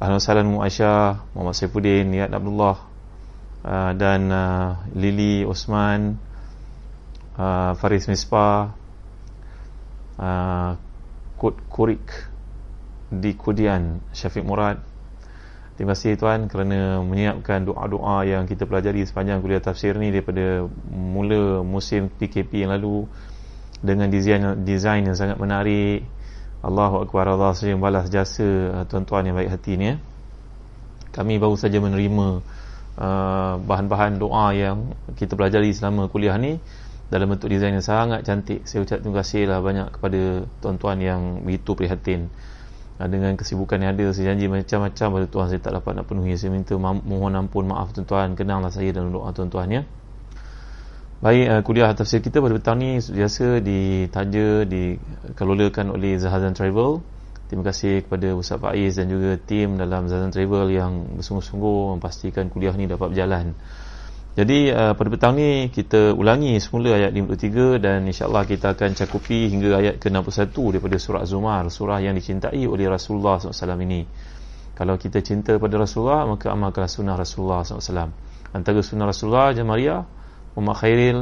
Ahlan Salam Muasyah Muhammad Saifuddin Niat Abdullah uh, dan uh, Lili Osman uh, Faris Mispa uh, Kut Kurik di Kudian Syafiq Murad. Terima kasih tuan kerana menyiapkan doa-doa yang kita pelajari sepanjang kuliah tafsir ni daripada mula musim PKP yang lalu dengan desain desain yang sangat menarik Allahu Akbar Allah saja balas jasa uh, tuan-tuan yang baik hati ni ya. Kami baru saja menerima uh, bahan-bahan doa yang kita pelajari selama kuliah ni dalam bentuk desain yang sangat cantik. Saya ucap terima kasih lah banyak kepada tuan-tuan yang begitu prihatin uh, dengan kesibukan yang ada. Saya janji macam-macam pada tuan saya tak dapat nak penuhi. Saya minta mohon ampun maaf tuan-tuan. Kenanglah saya dalam doa tuan-tuan ya. Baik, uh, kuliah tafsir kita pada petang ni biasa ditaja, dikelolakan oleh Zahazan Travel. Terima kasih kepada Ustaz Faiz dan juga tim dalam Zahazan Travel yang bersungguh-sungguh memastikan kuliah ni dapat berjalan. Jadi uh, pada petang ni kita ulangi semula ayat 53 dan insyaAllah kita akan cakupi hingga ayat ke-61 daripada surah Zumar, surah yang dicintai oleh Rasulullah SAW ini. Kalau kita cinta pada Rasulullah, maka amalkanlah sunnah Rasulullah SAW. Antara sunnah Rasulullah, Jamariah, Muhammad Khairil,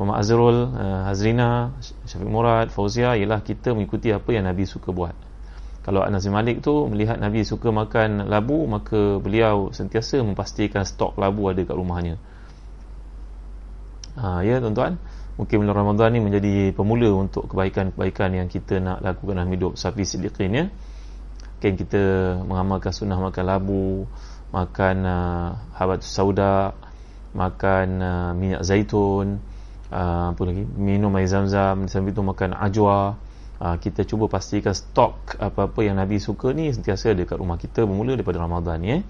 Muhammad Azrul, uh, Hazrina, Syafiq Murad, Fauzia ialah kita mengikuti apa yang Nabi suka buat. Kalau Anas Malik tu melihat Nabi suka makan labu, maka beliau sentiasa memastikan stok labu ada kat rumahnya. Ha, ya tuan-tuan, mungkin bulan Ramadan ni menjadi pemula untuk kebaikan-kebaikan yang kita nak lakukan dalam hidup Safi Siddiqin ya. Mungkin kita mengamalkan sunnah makan labu, makan uh, habat sauda, makan uh, minyak zaitun uh, apa lagi? Minum air zam-zam sambil tu makan ajwa. Uh, kita cuba pastikan stok apa-apa yang Nabi suka ni sentiasa ada kat rumah kita bermula daripada Ramadan ni eh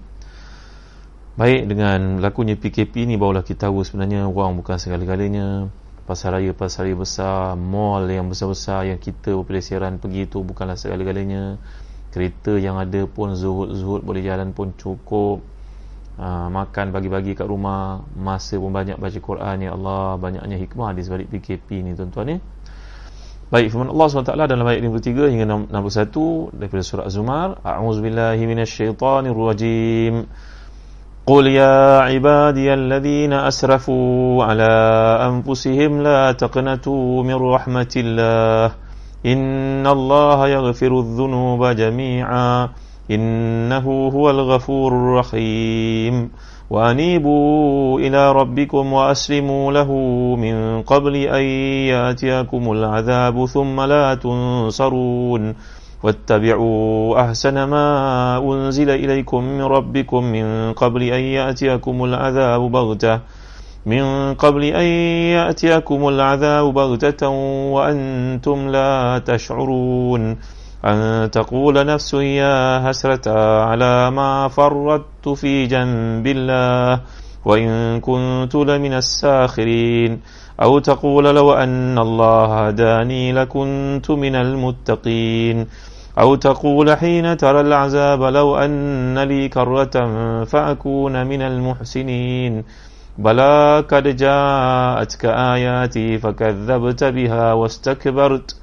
baik dengan lakunya PKP ni barulah kita tahu sebenarnya wang bukan segala-galanya. Pasar raya pasar raya besar mall yang besar-besar yang kita berpelesiran pergi tu bukanlah segala-galanya. Kereta yang ada pun zuhud-zuhud boleh jalan pun cukup Ha, makan bagi-bagi kat rumah masa pun banyak baca Quran ya Allah banyaknya hikmah di sebalik PKP ni tuan-tuan ya baik firman Allah SWT dalam ayat 53 hingga 61 daripada surah Az-Zumar a'udzubillahi minasyaitanirrajim قل يا عبادي الذين أسرفوا على أنفسهم لا تقنطوا من رحمة الله إن الله يغفر الذنوب جميعا إنه هو الغفور الرحيم. وأنيبوا إلى ربكم وأسلموا له من قبل أن يأتيكم العذاب ثم لا تنصرون. واتبعوا أحسن ما أنزل إليكم من ربكم من قبل أن يأتيكم العذاب بغتة. من قبل أن يأتيكم العذاب بغتة وأنتم لا تشعرون. أن تقول نفس يا هسرة على ما فرطت في جنب الله وإن كنت لمن الساخرين. أو تقول لو أن الله هداني لكنت من المتقين. أو تقول حين ترى العذاب لو أن لي كرة فأكون من المحسنين. بلى قد جاءتك آياتي فكذبت بها واستكبرت.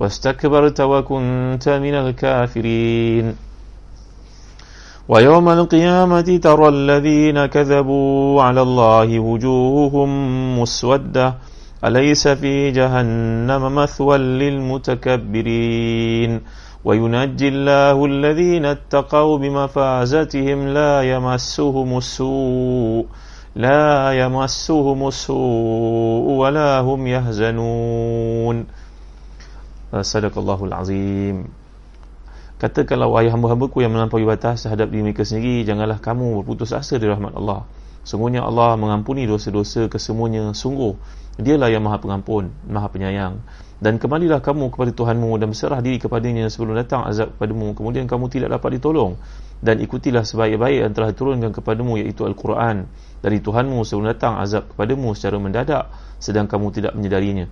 واستكبرت وكنت من الكافرين. ويوم القيامة ترى الذين كذبوا على الله وجوههم مسودة. أليس في جهنم مثوى للمتكبرين؟ وينجي الله الذين اتقوا بمفازتهم. لا يمسهم السوء لا يمسهم السوء ولا هم يهزنون Sadaqallahul Azim. Katakanlah wahai hamba-hambaku yang melampaui batas terhadap diri mereka sendiri Janganlah kamu berputus asa dari rahmat Allah. Sungguhnya Allah mengampuni dosa-dosa kesemuanya Sungguh. Dialah yang maha pengampun, maha penyayang. Dan kembalilah kamu kepada Tuhanmu Dan berserah diri kepadanya sebelum datang azab kepadamu. Kemudian kamu tidak dapat ditolong. Dan ikutilah sebaik-baik yang telah diturunkan kepadamu iaitu Al-Quran. Dari Tuhanmu sebelum datang azab kepadamu secara mendadak sedang kamu tidak menyedarinya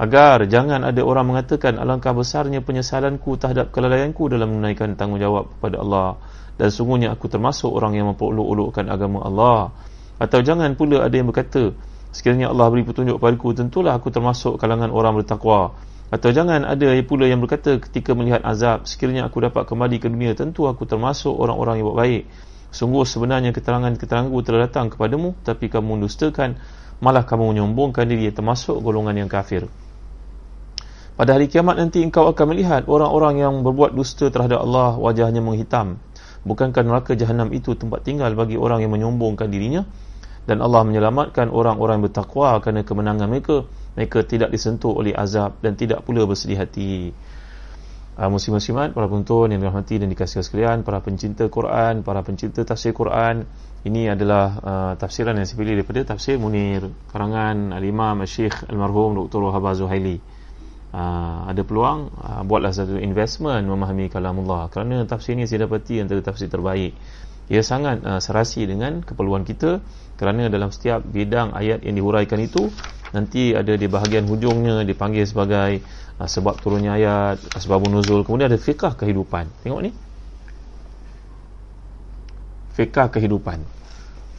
agar jangan ada orang mengatakan alangkah besarnya penyesalanku terhadap kelalaianku dalam menunaikan tanggungjawab kepada Allah dan sungguhnya aku termasuk orang yang memperolok-olokkan agama Allah atau jangan pula ada yang berkata sekiranya Allah beri petunjuk padaku tentulah aku termasuk kalangan orang bertakwa atau jangan ada pula yang berkata ketika melihat azab sekiranya aku dapat kembali ke dunia tentu aku termasuk orang-orang yang buat baik. Sungguh sebenarnya keterangan-keteranganku telah datang kepadamu tapi kamu mendustakan malah kamu menyombongkan diri termasuk golongan yang kafir. Pada hari kiamat nanti engkau akan melihat orang-orang yang berbuat dusta terhadap Allah wajahnya menghitam. Bukankah neraka jahanam itu tempat tinggal bagi orang yang menyombongkan dirinya? Dan Allah menyelamatkan orang-orang yang bertakwa kerana kemenangan mereka mereka tidak disentuh oleh azab dan tidak pula bersedih hati uh, muslim-muslimat, para penonton yang dirahmati dan dikasihi sekalian, para pencinta Quran, para pencinta tafsir Quran ini adalah uh, tafsiran yang saya pilih daripada tafsir Munir karangan Al-Imam Syekh Al-Marhum Dr. Wahab Zuhaili uh, ada peluang uh, buatlah satu investment memahami kalam Allah kerana tafsir ini saya dapati antara tafsir terbaik. Ia sangat uh, serasi dengan keperluan kita kerana dalam setiap bidang ayat yang dihuraikan itu nanti ada di bahagian hujungnya dipanggil sebagai uh, sebab turunnya ayat sebab nuzul. Kemudian ada fiqah kehidupan. Tengok ni. Fiqah kehidupan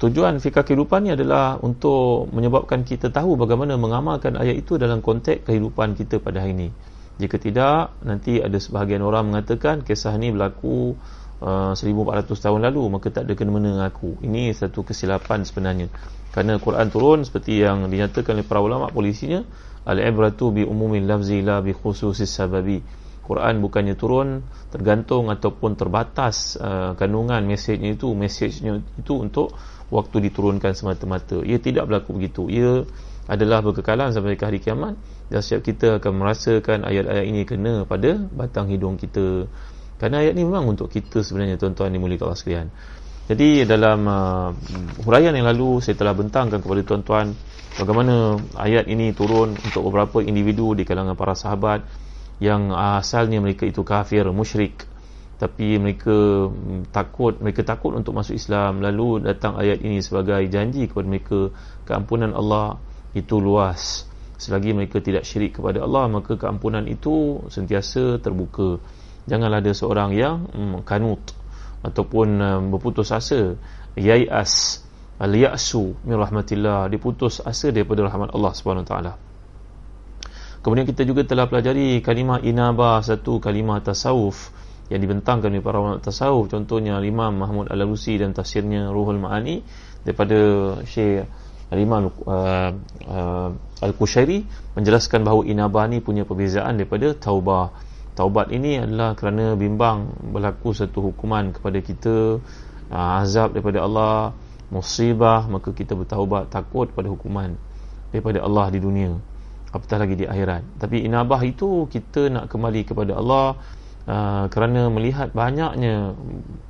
tujuan fiqah kehidupan ni adalah untuk menyebabkan kita tahu bagaimana mengamalkan ayat itu dalam konteks kehidupan kita pada hari ini. Jika tidak nanti ada sebahagian orang mengatakan kisah ni berlaku uh, 1400 tahun lalu maka tak ada kena-mena dengan aku. Ini satu kesilapan sebenarnya. Kerana Quran turun seperti yang dinyatakan oleh para ulama polisinya al-ibratu bi umumil lafzi la bi khususis sababi. Quran bukannya turun tergantung ataupun terbatas uh, kandungan mesejnya itu mesejnya itu untuk waktu diturunkan semata-mata. Ia tidak berlaku begitu. Ia adalah berkekalan sampai ke hari kiamat. Dan setiap kita akan merasakan ayat-ayat ini kena pada batang hidung kita. Kerana ayat ini memang untuk kita sebenarnya tuan-tuan dimuliakan Allah sekalian. Jadi dalam uh, huraian yang lalu saya telah bentangkan kepada tuan-tuan bagaimana ayat ini turun untuk beberapa individu di kalangan para sahabat yang asalnya mereka itu kafir, musyrik tapi mereka mm, takut mereka takut untuk masuk Islam. Lalu datang ayat ini sebagai janji kepada mereka keampunan Allah itu luas. Selagi mereka tidak syirik kepada Allah maka keampunan itu sentiasa terbuka. Janganlah ada seorang yang mm, kanut ataupun um, berputus asa. Yai'as al-ya'su min rahmatillah diputus asa daripada rahmat Allah Subhanahu taala. Kemudian kita juga telah pelajari kalimah inaba satu kalimah tasawuf yang dibentangkan oleh para ulama tasawuf. Contohnya Imam Mahmud Al-Alusi dan tafsirnya Ruhul Ma'ani daripada Syekh Al-Imam uh, uh, Al-Qushairi menjelaskan bahawa inaba ni punya perbezaan daripada taubah. Taubat ini adalah kerana bimbang berlaku satu hukuman kepada kita uh, azab daripada Allah musibah maka kita bertaubat takut pada hukuman daripada Allah di dunia. Apatah lagi di akhirat. Tapi inabah itu kita nak kembali kepada Allah uh, kerana melihat banyaknya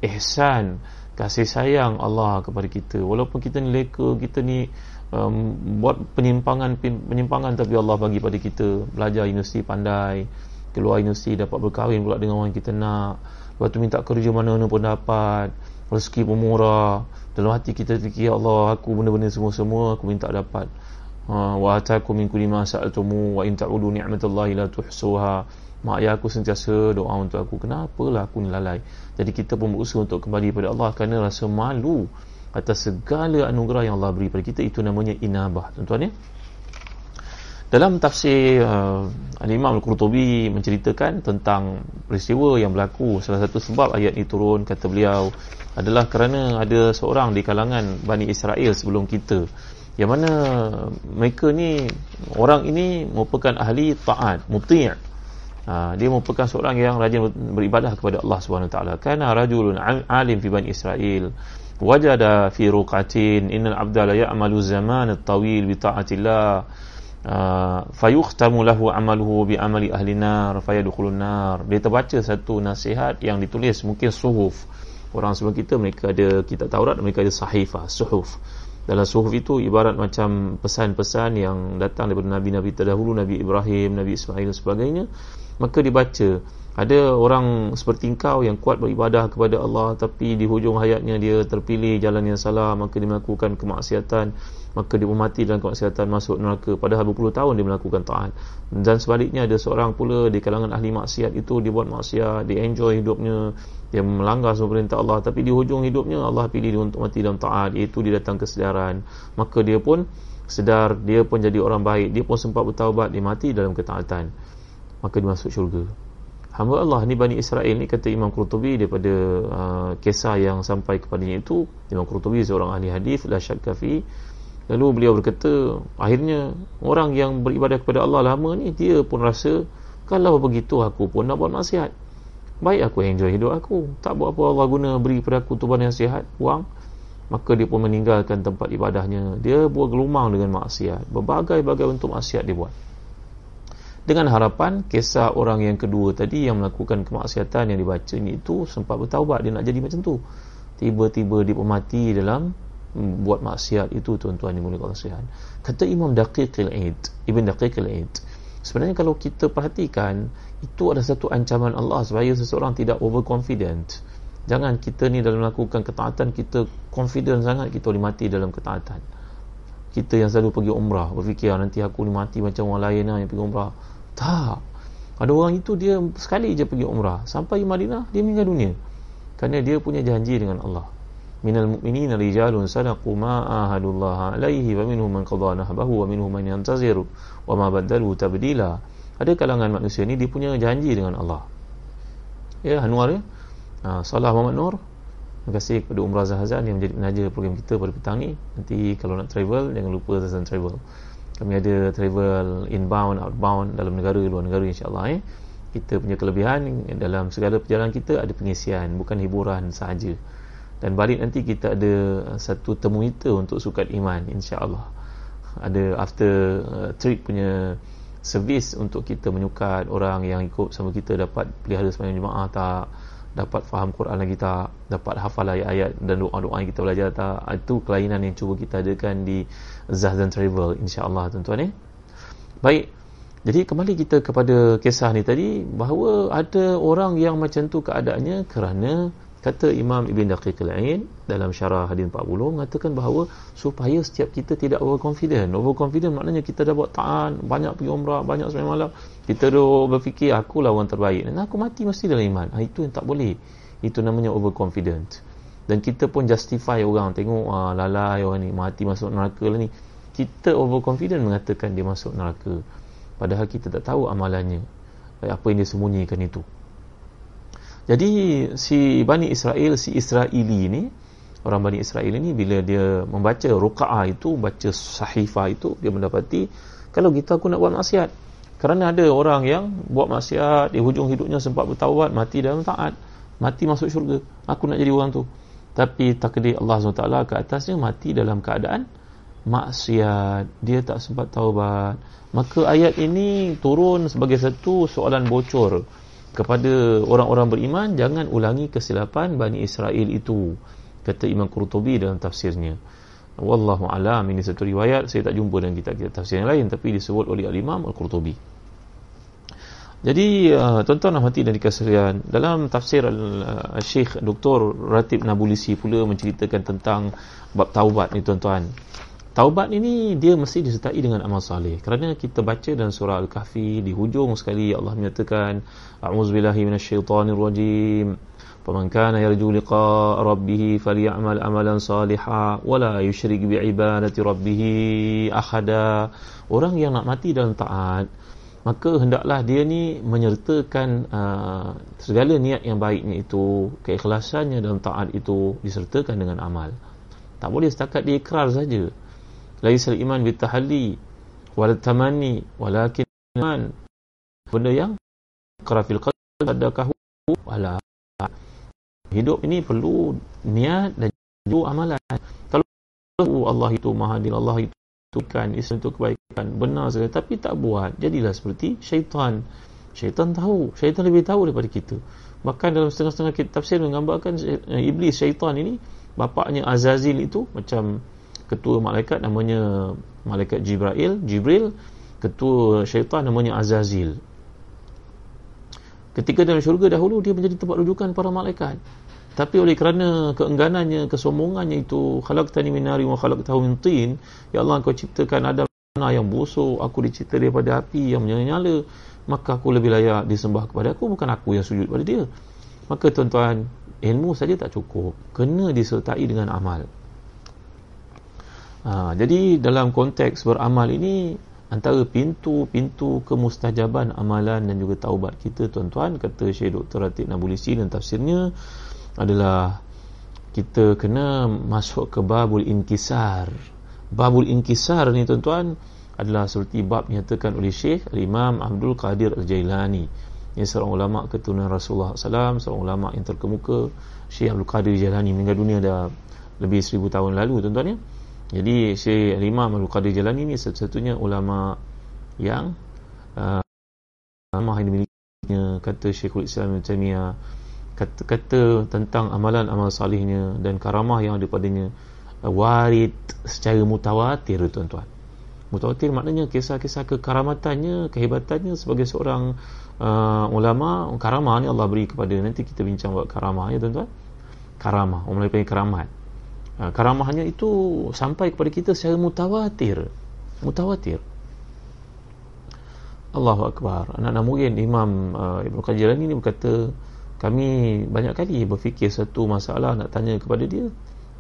ihsan kasih sayang Allah kepada kita. Walaupun kita ni leka kita ni um, buat penyimpangan penyimpangan tapi Allah bagi pada kita. Belajar universiti pandai keluar universiti dapat berkahwin pula dengan orang kita nak. Lepas tu minta kerja mana-mana pun dapat. Rezeki pun murah. Dalam hati kita fikir ya Allah aku benda-benda semua-semua aku minta dapat. Ha, wa ataku min kulli ma sa'altumu wa in ta'udu ni'matallahi la tuhsuha mak ayah aku sentiasa doa untuk aku. Kenapalah aku ni lalai. Jadi kita pun berusaha untuk kembali kepada Allah kerana rasa malu atas segala anugerah yang Allah beri pada kita. Itu namanya inabah tuan-tuan ya. Dalam tafsir uh, Al-Imam Al-Qurtubi menceritakan tentang peristiwa yang berlaku. Salah satu sebab ayat ini turun kata beliau adalah kerana ada seorang di kalangan Bani Israel sebelum kita. Yang mana mereka ni orang ini merupakan ahli taat muti' Ha, dia merupakan seorang yang rajin beribadah kepada Allah Subhanahu taala. Kana rajulun alim fi Bani Israel. Wajada fi ruqatin innal abda la ya'malu zaman at-tawil bi ta'atillah. Uh, fayukhtamu lahu amaluhu bi amali ahli nar fayadkhulun nar. Dia terbaca satu nasihat yang ditulis mungkin suhuf. Orang sebelum kita mereka ada kitab Taurat mereka ada sahifah suhuf. Dalam suhuf itu ibarat macam pesan-pesan yang datang daripada nabi-nabi terdahulu nabi Ibrahim nabi Ismail dan sebagainya maka dibaca. Ada orang seperti engkau yang kuat beribadah kepada Allah tapi di hujung hayatnya dia terpilih jalan yang salah maka dia melakukan kemaksiatan maka dia mati dalam kemaksiatan masuk neraka. Padahal berpuluh tahun dia melakukan taat. Dan sebaliknya ada seorang pula di kalangan ahli maksiat itu dia buat maksiat dia enjoy hidupnya dia melanggar semua perintah Allah. Tapi di hujung hidupnya Allah pilih dia untuk mati dalam taat iaitu dia datang kesedaran. Maka dia pun sedar dia pun jadi orang baik. Dia pun sempat bertaubat dia mati dalam ketaatan maka dia masuk syurga. Hamba Allah ni Bani Israel ni kata Imam Qurtubi daripada uh, kisah yang sampai kepadanya itu Imam Qurtubi seorang ahli hadis la syakka fi. Lalu beliau berkata akhirnya orang yang beribadah kepada Allah lama ni dia pun rasa kalau begitu aku pun nak buat maksiat baik aku enjoy hidup aku. Tak buat apa Allah guna beri kepada aku tuban yang sihat wang maka dia pun meninggalkan tempat ibadahnya. Dia buat gelumang dengan maksiat. Berbagai-bagai bentuk maksiat dia buat dengan harapan kisah orang yang kedua tadi yang melakukan kemaksiatan yang dibaca ini itu sempat bertaubat dia nak jadi macam tu. Tiba-tiba dia pun mati dalam buat maksiat itu tuan-tuan yang mulia Allah kata Imam Daqiqil Aid Ibn Daqiqil Aid sebenarnya kalau kita perhatikan itu ada satu ancaman Allah supaya seseorang tidak overconfident. Jangan kita ni dalam melakukan ketaatan kita confident sangat kita boleh mati dalam ketaatan. Kita yang selalu pergi umrah berfikir ah, nanti aku ni mati macam orang lain lah yang pergi umrah tak. Ada orang itu dia sekali je pergi umrah. Sampai di Madinah, dia meninggal dunia. Kerana dia punya janji dengan Allah. Minal mu'minina rijalun sadaqu ma ahadullah alaihi wa minhum man qadha nahbahu wa minhum man yantaziru wa ma badalu tabdila. Ada kalangan manusia ni dia punya janji dengan Allah. Ya, Anwar ya. Ha, Salah Muhammad Nur. Terima kasih kepada Umrah Zahazan yang menjadi penaja program kita pada petang ni. Nanti kalau nak travel, jangan lupa Zahazan Travel kami ada travel inbound outbound dalam negara luar negara insyaallah eh. Kita punya kelebihan dalam segala perjalanan kita ada pengisian bukan hiburan sahaja. Dan balik nanti kita ada satu termometer untuk sukat iman insyaallah. Ada after uh, trip punya servis untuk kita menyukat orang yang ikut sama kita dapat pelihara sembahyang jemaah tak dapat faham Quran lagi tak dapat hafal ayat-ayat dan doa-doa yang kita belajar tak. Itu kelainan yang cuba kita adakan di Zahdan Travel insyaAllah tuan-tuan eh? Baik. Jadi kembali kita kepada kisah ni tadi bahawa ada orang yang macam tu keadaannya kerana kata Imam Ibn Daqiq al-Ain dalam syarah hadis 40 mengatakan bahawa supaya setiap kita tidak overconfident. Overconfident maknanya kita dah buat ta'an banyak pergi umrah banyak sembahyang malam. Kita dah berfikir aku lah orang terbaik. Dan aku mati mesti dalam iman. Ha, itu yang tak boleh. Itu namanya overconfident dan kita pun justify orang tengok ah, lalai orang ni mati masuk neraka lah ni kita overconfident mengatakan dia masuk neraka padahal kita tak tahu amalannya apa yang dia sembunyikan itu jadi si Bani Israel, si Israeli ni, orang Bani Israel ni bila dia membaca ruqa'ah itu, baca sahifah itu, dia mendapati kalau kita aku nak buat maksiat. Kerana ada orang yang buat maksiat, di hujung hidupnya sempat bertawad, mati dalam taat, mati masuk syurga. Aku nak jadi orang tu. Tapi takdir Allah SWT ke atasnya mati dalam keadaan maksiat. Dia tak sempat taubat. Maka ayat ini turun sebagai satu soalan bocor kepada orang-orang beriman jangan ulangi kesilapan Bani Israel itu kata Imam Qurtubi dalam tafsirnya wallahu alam ini satu riwayat saya tak jumpa dalam kitab-kitab tafsir yang lain tapi disebut oleh Al-Imam Al-Qurtubi jadi uh, tuan-tuan dan hadirin sekalian dalam tafsir Al-Syekh Dr. Ratib Nabulisi pula menceritakan tentang bab taubat ni tuan-tuan Taubat ini dia mesti disertai dengan amal saleh. Kerana kita baca dalam surah Al-Kahfi di hujung sekali Allah menyatakan a'udzubillahi minasyaitonir rajim. Faman kana yarju liqa rabbih falyamal amalan salihan wa la yusyrik bi ibadati rabbih ahada. Orang yang nak mati dalam taat maka hendaklah dia ni menyertakan uh, segala niat yang baiknya itu keikhlasannya dalam taat itu disertakan dengan amal. Tak boleh setakat dia ikrar saja. Laisa iman bi tahalli wal tamanni walakin iman. Benda yang qarafil qalb adakah wala. Hidup ini perlu niat dan juga amalan. Kalau Allah itu maha Allah itu kan Islam itu kebaikan benar saja tapi tak buat. Jadilah seperti syaitan. Syaitan tahu. Syaitan lebih tahu daripada kita. Bahkan dalam setengah-setengah kitab tafsir menggambarkan eh, iblis syaitan ini bapaknya Azazil itu macam ketua malaikat namanya malaikat Jibril Jibril ketua syaitan namanya Azazil. Ketika dalam syurga dahulu dia menjadi tempat rujukan para malaikat tapi oleh kerana keengganannya kesombongannya itu khalaqtani min nari wa khalaqtahu min tin ya Allah kau ciptakan Adam yang busuk aku dicipta daripada api yang menyala maka aku lebih layak disembah kepada aku bukan aku yang sujud pada dia maka tuan-tuan ilmu saja tak cukup kena disertai dengan amal ha, jadi dalam konteks beramal ini antara pintu-pintu kemustajaban amalan dan juga taubat kita tuan-tuan kata Syekh Dr. Ratib Nabulisi dan tafsirnya adalah kita kena masuk ke babul inkisar. Babul inkisar ni tuan-tuan adalah seperti bab nyatakan oleh Syekh Imam Abdul Qadir Al-Jailani. Yang seorang ulama keturunan Rasulullah SAW seorang ulama yang terkemuka. Syekh Abdul Qadir Al-Jailani meninggal dunia dah lebih seribu tahun lalu tuan-tuan ya. Jadi Syekh Imam Abdul Qadir Jalani ni satu-satunya ulama yang uh, ulama yang dimilikinya kata Syekhul Islam Ibn Taymiyah kata, kata tentang amalan-amal salihnya dan karamah yang ada padanya uh, warid secara mutawatir tuan-tuan. Mutawatir maknanya kisah-kisah kekaramatannya kehebatannya sebagai seorang uh, ulama karamah ni Allah beri kepada. Nanti kita bincang buat karamah ya tuan-tuan. Karamah orang Melayu panggil karamat ha, karamahnya itu sampai kepada kita secara mutawatir. Mutawatir. Allahu Akbar. Anak-anak mungkin Imam uh, Ibn Qajiran ini berkata kami banyak kali berfikir satu masalah nak tanya kepada dia.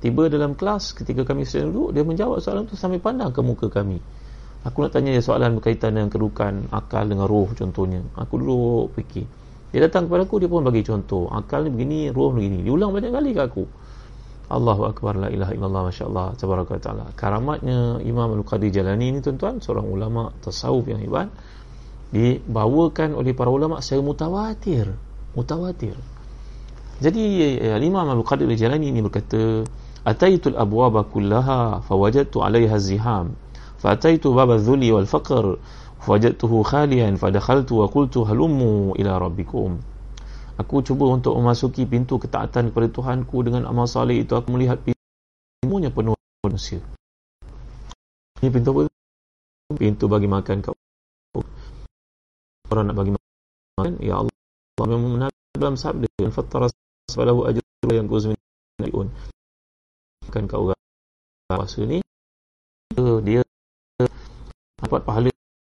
Tiba dalam kelas ketika kami sedang duduk dia menjawab soalan itu sampai pandang ke muka kami. Aku nak tanya dia soalan berkaitan dengan kedudukan akal dengan roh contohnya. Aku duduk fikir. Dia datang kepada aku dia pun bagi contoh. Akal ni begini roh begini. Diulang banyak kali ke aku. Allahu Akbar la ilaha illallah masya-Allah tabaraka taala. Karamatnya Imam Al-Qadi Jalani ini tuan-tuan seorang ulama tasawuf yang hebat dibawakan oleh para ulama secara mutawatir. Mutawatir. Jadi ya, Imam Al-Qadi Jalani ini berkata, "Ataitu al-abwaba kullaha fawajadtu 'alayha ziham. Fa'ataitu baba dhulli wal faqr fawajadtuhu khaliyan fadakhaltu wa qultu halummu ila rabbikum." Aku cuba untuk memasuki pintu ketaatan kepada Tuhanku dengan amal saleh itu aku melihat pintunya penuh manusia. Ini pintu apa? Pintu bagi makan kau. Orang nak bagi makan, ya Allah. Menarik dalam sabda dan fattara sabalahu ajru yang kuzmin ayun. Kan kau orang puasa ni dia dapat pahala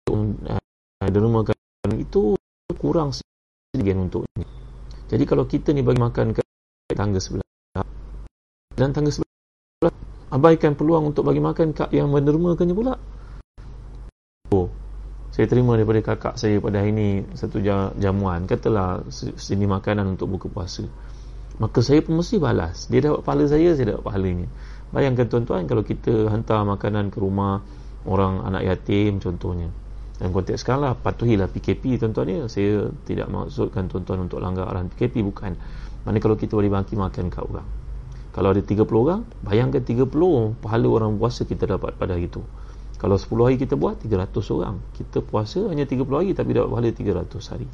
uh, dermakan itu kurang sedikit untuk ini. Jadi kalau kita ni bagi makan ke tangga sebelah dan tangga sebelah abaikan peluang untuk bagi makan kak yang mendermakannya pula. Saya terima daripada kakak saya pada hari ini satu jamuan. Katalah sini makanan untuk buka puasa. Maka saya pun mesti balas. Dia dapat pahala saya, saya dapat pahalanya. Bayangkan tuan-tuan kalau kita hantar makanan ke rumah orang anak yatim contohnya dalam konteks lah patuhilah PKP tuan-tuan ya saya tidak maksudkan tuan-tuan untuk langgar arahan PKP bukan mana kalau kita boleh bangkit makan kat orang kalau ada 30 orang bayangkan 30 pahala orang puasa kita dapat pada hari itu kalau 10 hari kita buat 300 orang. Kita puasa hanya 30 hari tapi dapat pahala 300 hari.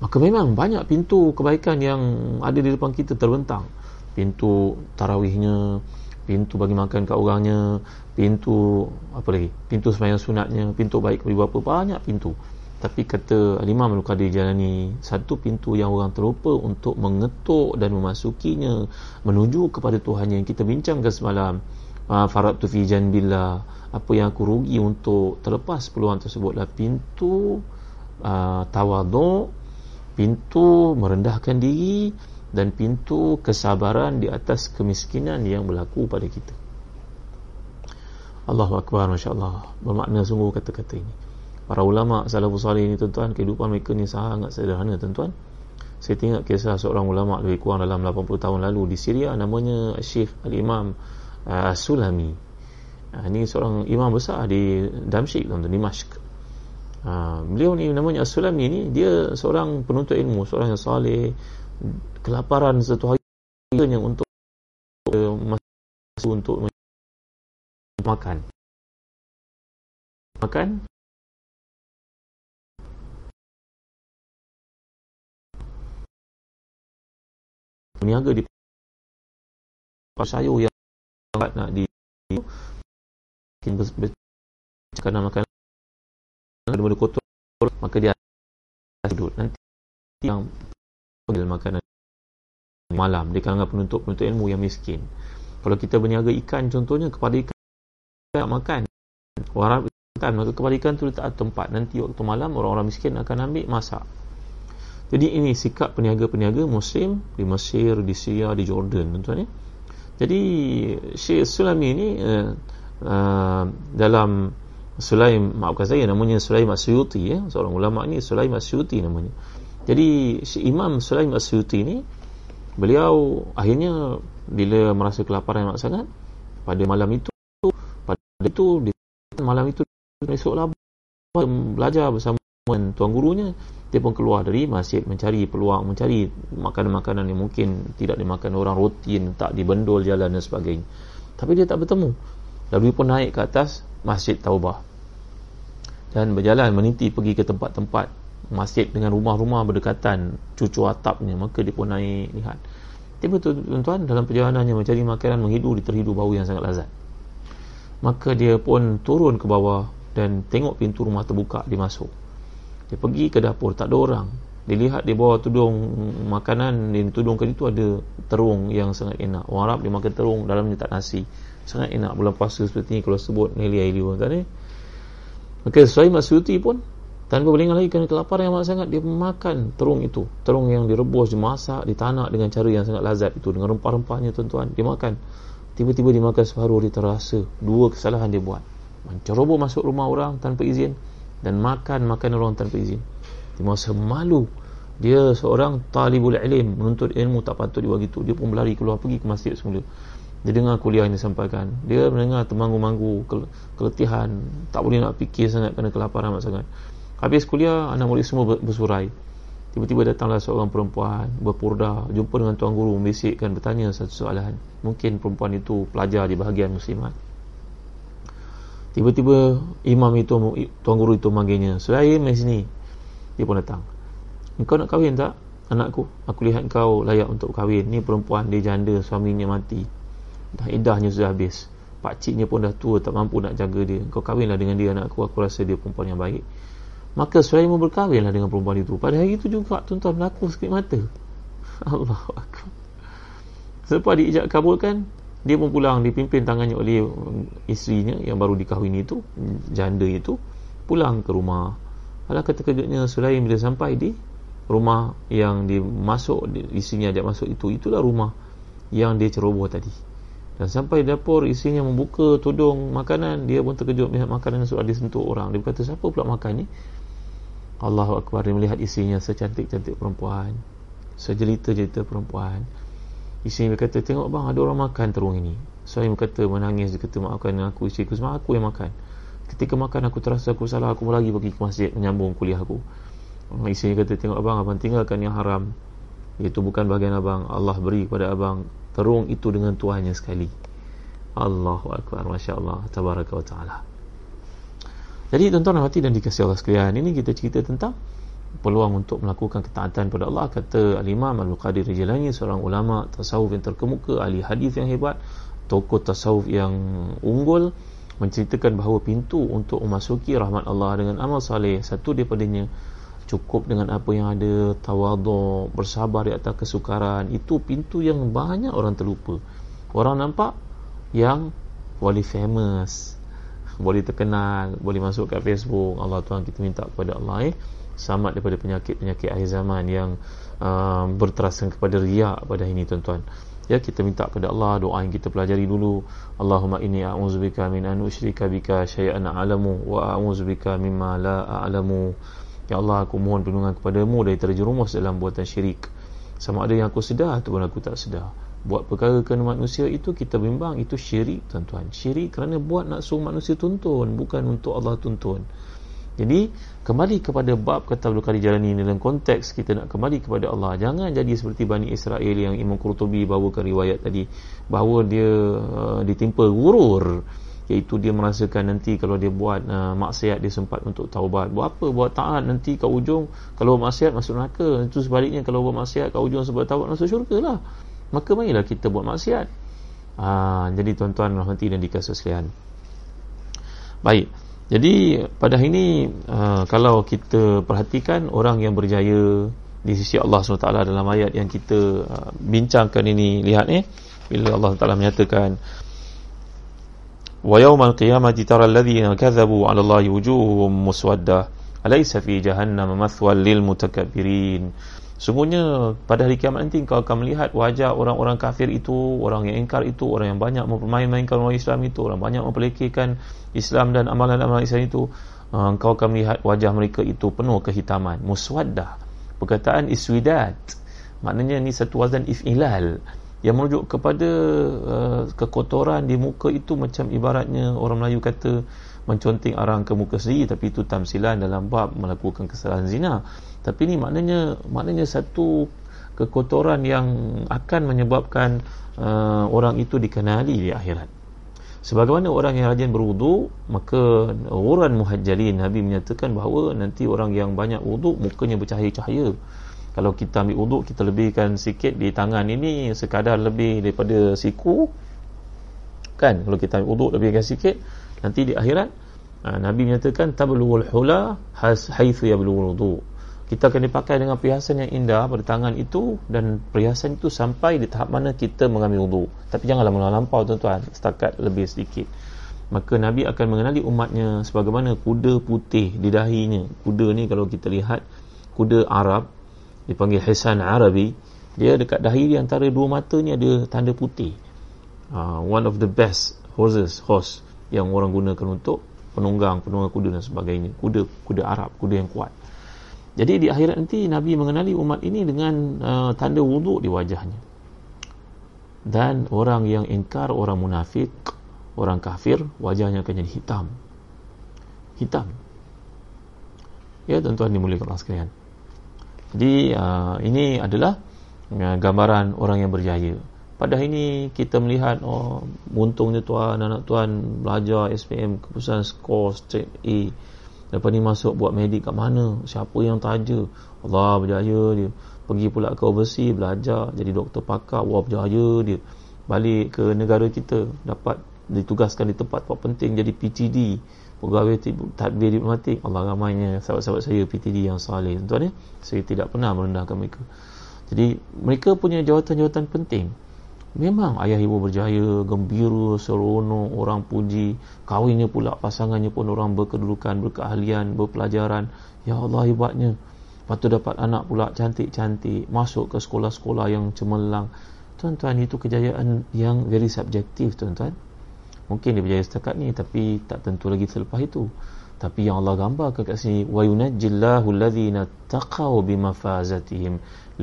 Maka memang banyak pintu kebaikan yang ada di depan kita terbentang. Pintu tarawihnya pintu bagi makan kat orangnya pintu apa lagi pintu sembahyang sunatnya pintu baik kepada bapa banyak pintu. Tapi kata Imam Al-Qadir Jalani satu pintu yang orang terlupa untuk mengetuk dan memasukinya menuju kepada Tuhan yang kita bincangkan semalam uh, faratu fi janbillah apa yang aku rugi untuk terlepas peluang tersebutlah pintu uh, tawaduk pintu merendahkan diri dan pintu kesabaran di atas kemiskinan yang berlaku pada kita. Allahu Akbar, Masya Allah. Bermakna sungguh kata-kata ini. Para ulama salafus salih ini tuan-tuan, kehidupan mereka ni sangat sederhana tuan-tuan. Saya tengok kisah seorang ulama lebih kurang dalam 80 tahun lalu di Syria namanya Syekh Al-Imam uh, Sulami. Uh, ini seorang imam besar di Damsyik tuan-tuan, di Mashq. Uh, beliau ni namanya As-Sulami ni dia seorang penuntut ilmu, seorang yang saleh, kelaparan satu hari yang untuk masuk untuk makan makan meniaga di sayur yang nak di mungkin kerana makan ada benda kotor maka dia sudut nanti yang panggil makanan malam. Di kalangan penuntut-penuntut ilmu yang miskin. Kalau kita berniaga ikan contohnya kepada ikan tak makan. Orang makan maka kepada ikan tu letak tempat. Nanti waktu malam orang-orang miskin akan ambil masak. Jadi ini sikap peniaga-peniaga muslim di Mesir, di Syria, di Jordan tuan-tuan ya. Jadi Syekh Sulami ini uh, uh, dalam Sulaim maafkan saya namanya Sulaim Asyuti ya seorang ulama ni Sulaim Asyuti namanya. Jadi si Imam Sulaim Asyuti ni beliau akhirnya bila merasa kelaparan amat sangat pada malam itu pada itu di malam itu esok lah belajar bersama tuan gurunya dia pun keluar dari masjid mencari peluang mencari makanan-makanan yang mungkin tidak dimakan orang rutin tak dibendol jalan dan sebagainya. Tapi dia tak bertemu. Lalu dia pun naik ke atas Masjid Taubah. Dan berjalan meniti pergi ke tempat-tempat masjid dengan rumah-rumah berdekatan cucu atapnya. Maka dia pun naik lihat. Tiba tuan-tuan dalam perjalanannya mencari makanan menghidu diterhidu bau yang sangat lazat. Maka dia pun turun ke bawah dan tengok pintu rumah terbuka dia masuk dia pergi ke dapur tak ada orang. Dia lihat dia bawa tudung makanan di tudung itu ada terung yang sangat enak. Orang Arab dia makan terung dalamnya tak nasi. Sangat enak. Bulan puasa seperti ini kalau sebut nili aili kan eh maka Suhaib Masyuti pun tanpa berlengah lagi kerana kelaparan yang amat sangat dia makan terung itu. Terung yang direbus dimasak ditanak dengan cara yang sangat lazat itu. Dengan rempah-rempahnya tuan-tuan dia makan. Tiba-tiba dia makan separuh dia terasa dua kesalahan dia buat. Menceroboh masuk rumah orang tanpa izin dan makan makan orang tanpa izin. Dia merasa malu dia seorang talibul ilim menuntut ilmu tak patut dia begitu dia pun berlari keluar pergi ke masjid semula. Dia dengar kuliah yang disampaikan. Dia mendengar termanggu-manggu keletihan. Tak boleh nak fikir sangat kerana kelaparan amat sangat. Habis kuliah anak murid semua bersurai. Tiba-tiba datanglah seorang perempuan berpurda jumpa dengan tuan guru membisikkan bertanya satu soalan. Mungkin perempuan itu pelajar di bahagian muslimat tiba-tiba imam itu tuan guru itu manggilnya saya mai sini. Dia pun datang. Engkau nak kahwin tak anakku? Aku lihat kau layak untuk kahwin. Ni perempuan dia janda suaminya mati. Dah idahnya sudah habis. Pakciknya pun dah tua tak mampu nak jaga dia. Kau kahwinlah dengan dia anakku. Aku rasa dia perempuan yang baik. Maka Sulaiman berkahwinlah dengan perempuan itu. Pada hari itu juga tuan-tuan berlaku sikit mata. Allah Akbar. Selepas diijak kabulkan dia pun pulang dipimpin tangannya oleh isterinya yang baru dikahwini itu janda itu pulang ke rumah. Alangkah terkejutnya Sulaiman bila sampai di rumah yang dimasuk isterinya ajak masuk itu itulah rumah yang dia ceroboh tadi. Dan sampai dapur isinya membuka tudung makanan dia pun terkejut melihat makanan yang sudah disentuh orang. Dia berkata siapa pula makan ni? Allahu Akbar dia melihat isinya secantik-cantik perempuan sejelita-jelita perempuan isinya berkata tengok bang ada orang makan terung ini. Saya berkata menangis dia kata maafkan aku isteri aku. Aku yang makan. Ketika makan aku terasa aku salah aku lagi pergi ke masjid menyambung kuliah aku. Isinya kata tengok abang abang tinggalkan yang haram. Itu bukan bahagian abang. Allah beri kepada abang terung itu dengan tuannya sekali. Allahu Akbar Masya Allah Tabaraka wa ta'ala. Jadi tuan-tuan hati dan dikasih Allah sekalian ini kita cerita tentang peluang untuk melakukan ketaatan pada Allah kata Al-Imam Al-Qadir Jalani seorang ulama tasawuf yang terkemuka ahli hadis yang hebat tokoh tasawuf yang unggul menceritakan bahawa pintu untuk memasuki rahmat Allah dengan amal saleh satu daripadanya cukup dengan apa yang ada tawaduk bersabar di atas kesukaran itu pintu yang banyak orang terlupa. Orang nampak yang boleh famous boleh terkenal boleh masuk kat Facebook Allah Tuhan kita minta kepada Allah eh selamat daripada penyakit-penyakit akhir zaman yang uh, berterasan kepada riak pada ini tuan-tuan. Ya kita minta kepada Allah doa yang kita pelajari dulu. Allahumma inni a'udzubika min an usyrika bika syai'an a'lamu wa a'udzubika mimma la a'lamu. Ya Allah aku mohon perlindungan kepadamu dari terjerumus dalam buatan syirik. Sama ada yang aku sedar ataupun aku tak sedar. Buat perkara kerana manusia itu kita bimbang Itu syirik tuan-tuan. Syirik kerana buat nak suruh manusia tuntun Bukan untuk Allah tuntun Jadi kembali kepada bab kata Al-Qadhi Jalani Dalam konteks kita nak kembali kepada Allah. Jangan jadi seperti Bani Israel yang Imam Qurtubi bawakan riwayat tadi Bahawa dia uh, ditimpa gurur iaitu dia merasakan nanti kalau dia buat uh, maksiat dia sempat untuk taubat. Buat apa? Buat taat nanti kat ujung. Kalau buat maksiat masuk neraka. Itu sebaliknya kalau buat maksiat kat ujung sebab taubat masuk syurga lah. Maka marilah kita buat maksiat. Ha, jadi tuan-tuan rahmati dan dikasih sekalian. Baik jadi pada hari ini uh, kalau kita perhatikan orang yang berjaya di sisi Allah SWT dalam ayat yang kita uh, bincangkan ini lihat ni bila Allah Taala menyatakan wa yaumal qiyamati tara alladhina kadzabu 'ala Allahi wujuhum muswaddah alaysa fi jahannam mathwal lil mutakabbirin Sungguhnya pada hari kiamat nanti kau akan melihat wajah orang-orang kafir itu, orang yang ingkar itu, orang yang banyak mempermain-mainkan orang Islam itu, orang banyak mempelekehkan Islam dan amalan-amalan Islam itu. Uh, kau akan melihat wajah mereka itu penuh kehitaman. Muswaddah. Perkataan iswidat. Maknanya ni satu wazan if'ilal. Yang merujuk kepada uh, kekotoran di muka itu macam ibaratnya orang Melayu kata menconting arang ke muka sendiri tapi itu tamsilan dalam bab melakukan kesalahan zina. Tapi ini maknanya maknanya satu kekotoran yang akan menyebabkan uh, orang itu dikenali di akhirat. Sebagaimana orang yang rajin berwudu maka orang muhajjalin Nabi menyatakan bahawa nanti orang yang banyak wudu mukanya bercahaya-cahaya. Kalau kita ambil wudu kita lebihkan sikit di tangan ini sekadar lebih daripada siku kan? Kalau kita ambil wudu lebihkan sikit nanti di akhirat ha, Nabi menyatakan tablughul hula haitsu yablughul wudu. Kita akan dipakai dengan perhiasan yang indah pada tangan itu dan perhiasan itu sampai di tahap mana kita mengambil wudu. Tapi janganlah melampau tuan-tuan setakat lebih sedikit. Maka Nabi akan mengenali umatnya sebagaimana kuda putih di dahinya. Kuda ni kalau kita lihat kuda Arab dipanggil Hisan Arabi dia dekat dahi dia antara dua mata ni ada tanda putih. Uh, one of the best horses horse yang orang gunakan untuk penunggang, penunggang kuda dan sebagainya. Kuda kuda Arab, kuda yang kuat. Jadi di akhirat nanti Nabi mengenali umat ini dengan uh, tanda wuduk di wajahnya. Dan orang yang ingkar, orang munafik, orang kafir, wajahnya akan jadi hitam. Hitam. Ya tuan-tuan dimuliakan Allah sekalian. Jadi uh, ini adalah uh, gambaran orang yang berjaya pada hari ini kita melihat oh untungnya tuan anak tuan belajar SPM keputusan skor straight A. Lepas ni masuk buat medik kat mana? Siapa yang taja? Allah berjaya dia. Pergi pula ke overseas belajar jadi doktor pakar wah berjaya dia. Balik ke negara kita dapat ditugaskan di tempat-tempat penting jadi PTD pegawai tadbir diplomatik. Allah ramainya sahabat-sahabat saya PTD yang salih. Tuan ya saya tidak pernah merendahkan mereka. Jadi mereka punya jawatan-jawatan penting Memang ayah ibu berjaya, gembira, seronok, orang puji. Kahwinnya pula pasangannya pun orang berkedudukan, berkeahlian, berpelajaran. Ya Allah hebatnya. Lepas tu dapat anak pula cantik-cantik, masuk ke sekolah-sekolah yang cemerlang. Tuan-tuan, itu kejayaan yang very subjektif, tuan-tuan. Mungkin dia berjaya setakat ni, tapi tak tentu lagi selepas itu. Tapi yang Allah gambarkan kat sini, وَيُنَجِّ الَّذِينَ تَقَوْا بِمَفَازَتِهِمْ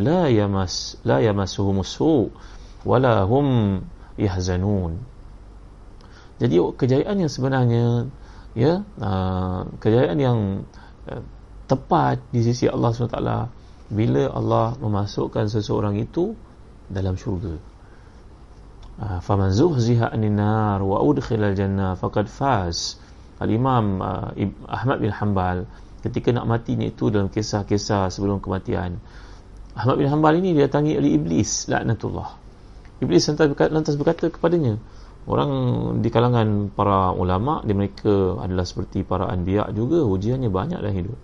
لَا يَمَسْ لَا يَمَسُهُمُ السُّوءُ wala hum yahzanun. Jadi kejayaan yang sebenarnya ya uh, kejayaan yang uh, tepat di sisi Allah SWT bila Allah memasukkan seseorang itu dalam syurga. Uh, faman zuhziha anin nar wa udkhila al jannah faqad faz. Al imam uh, Ahmad bin Hanbal ketika nak mati ni itu dalam kisah-kisah sebelum kematian Ahmad bin Hanbal ini didatangi oleh iblis laknatullah Iblis lantas berkata kepadanya Orang di kalangan para ulama di mereka adalah seperti para anbiya juga ujiannya banyak dalam hidup.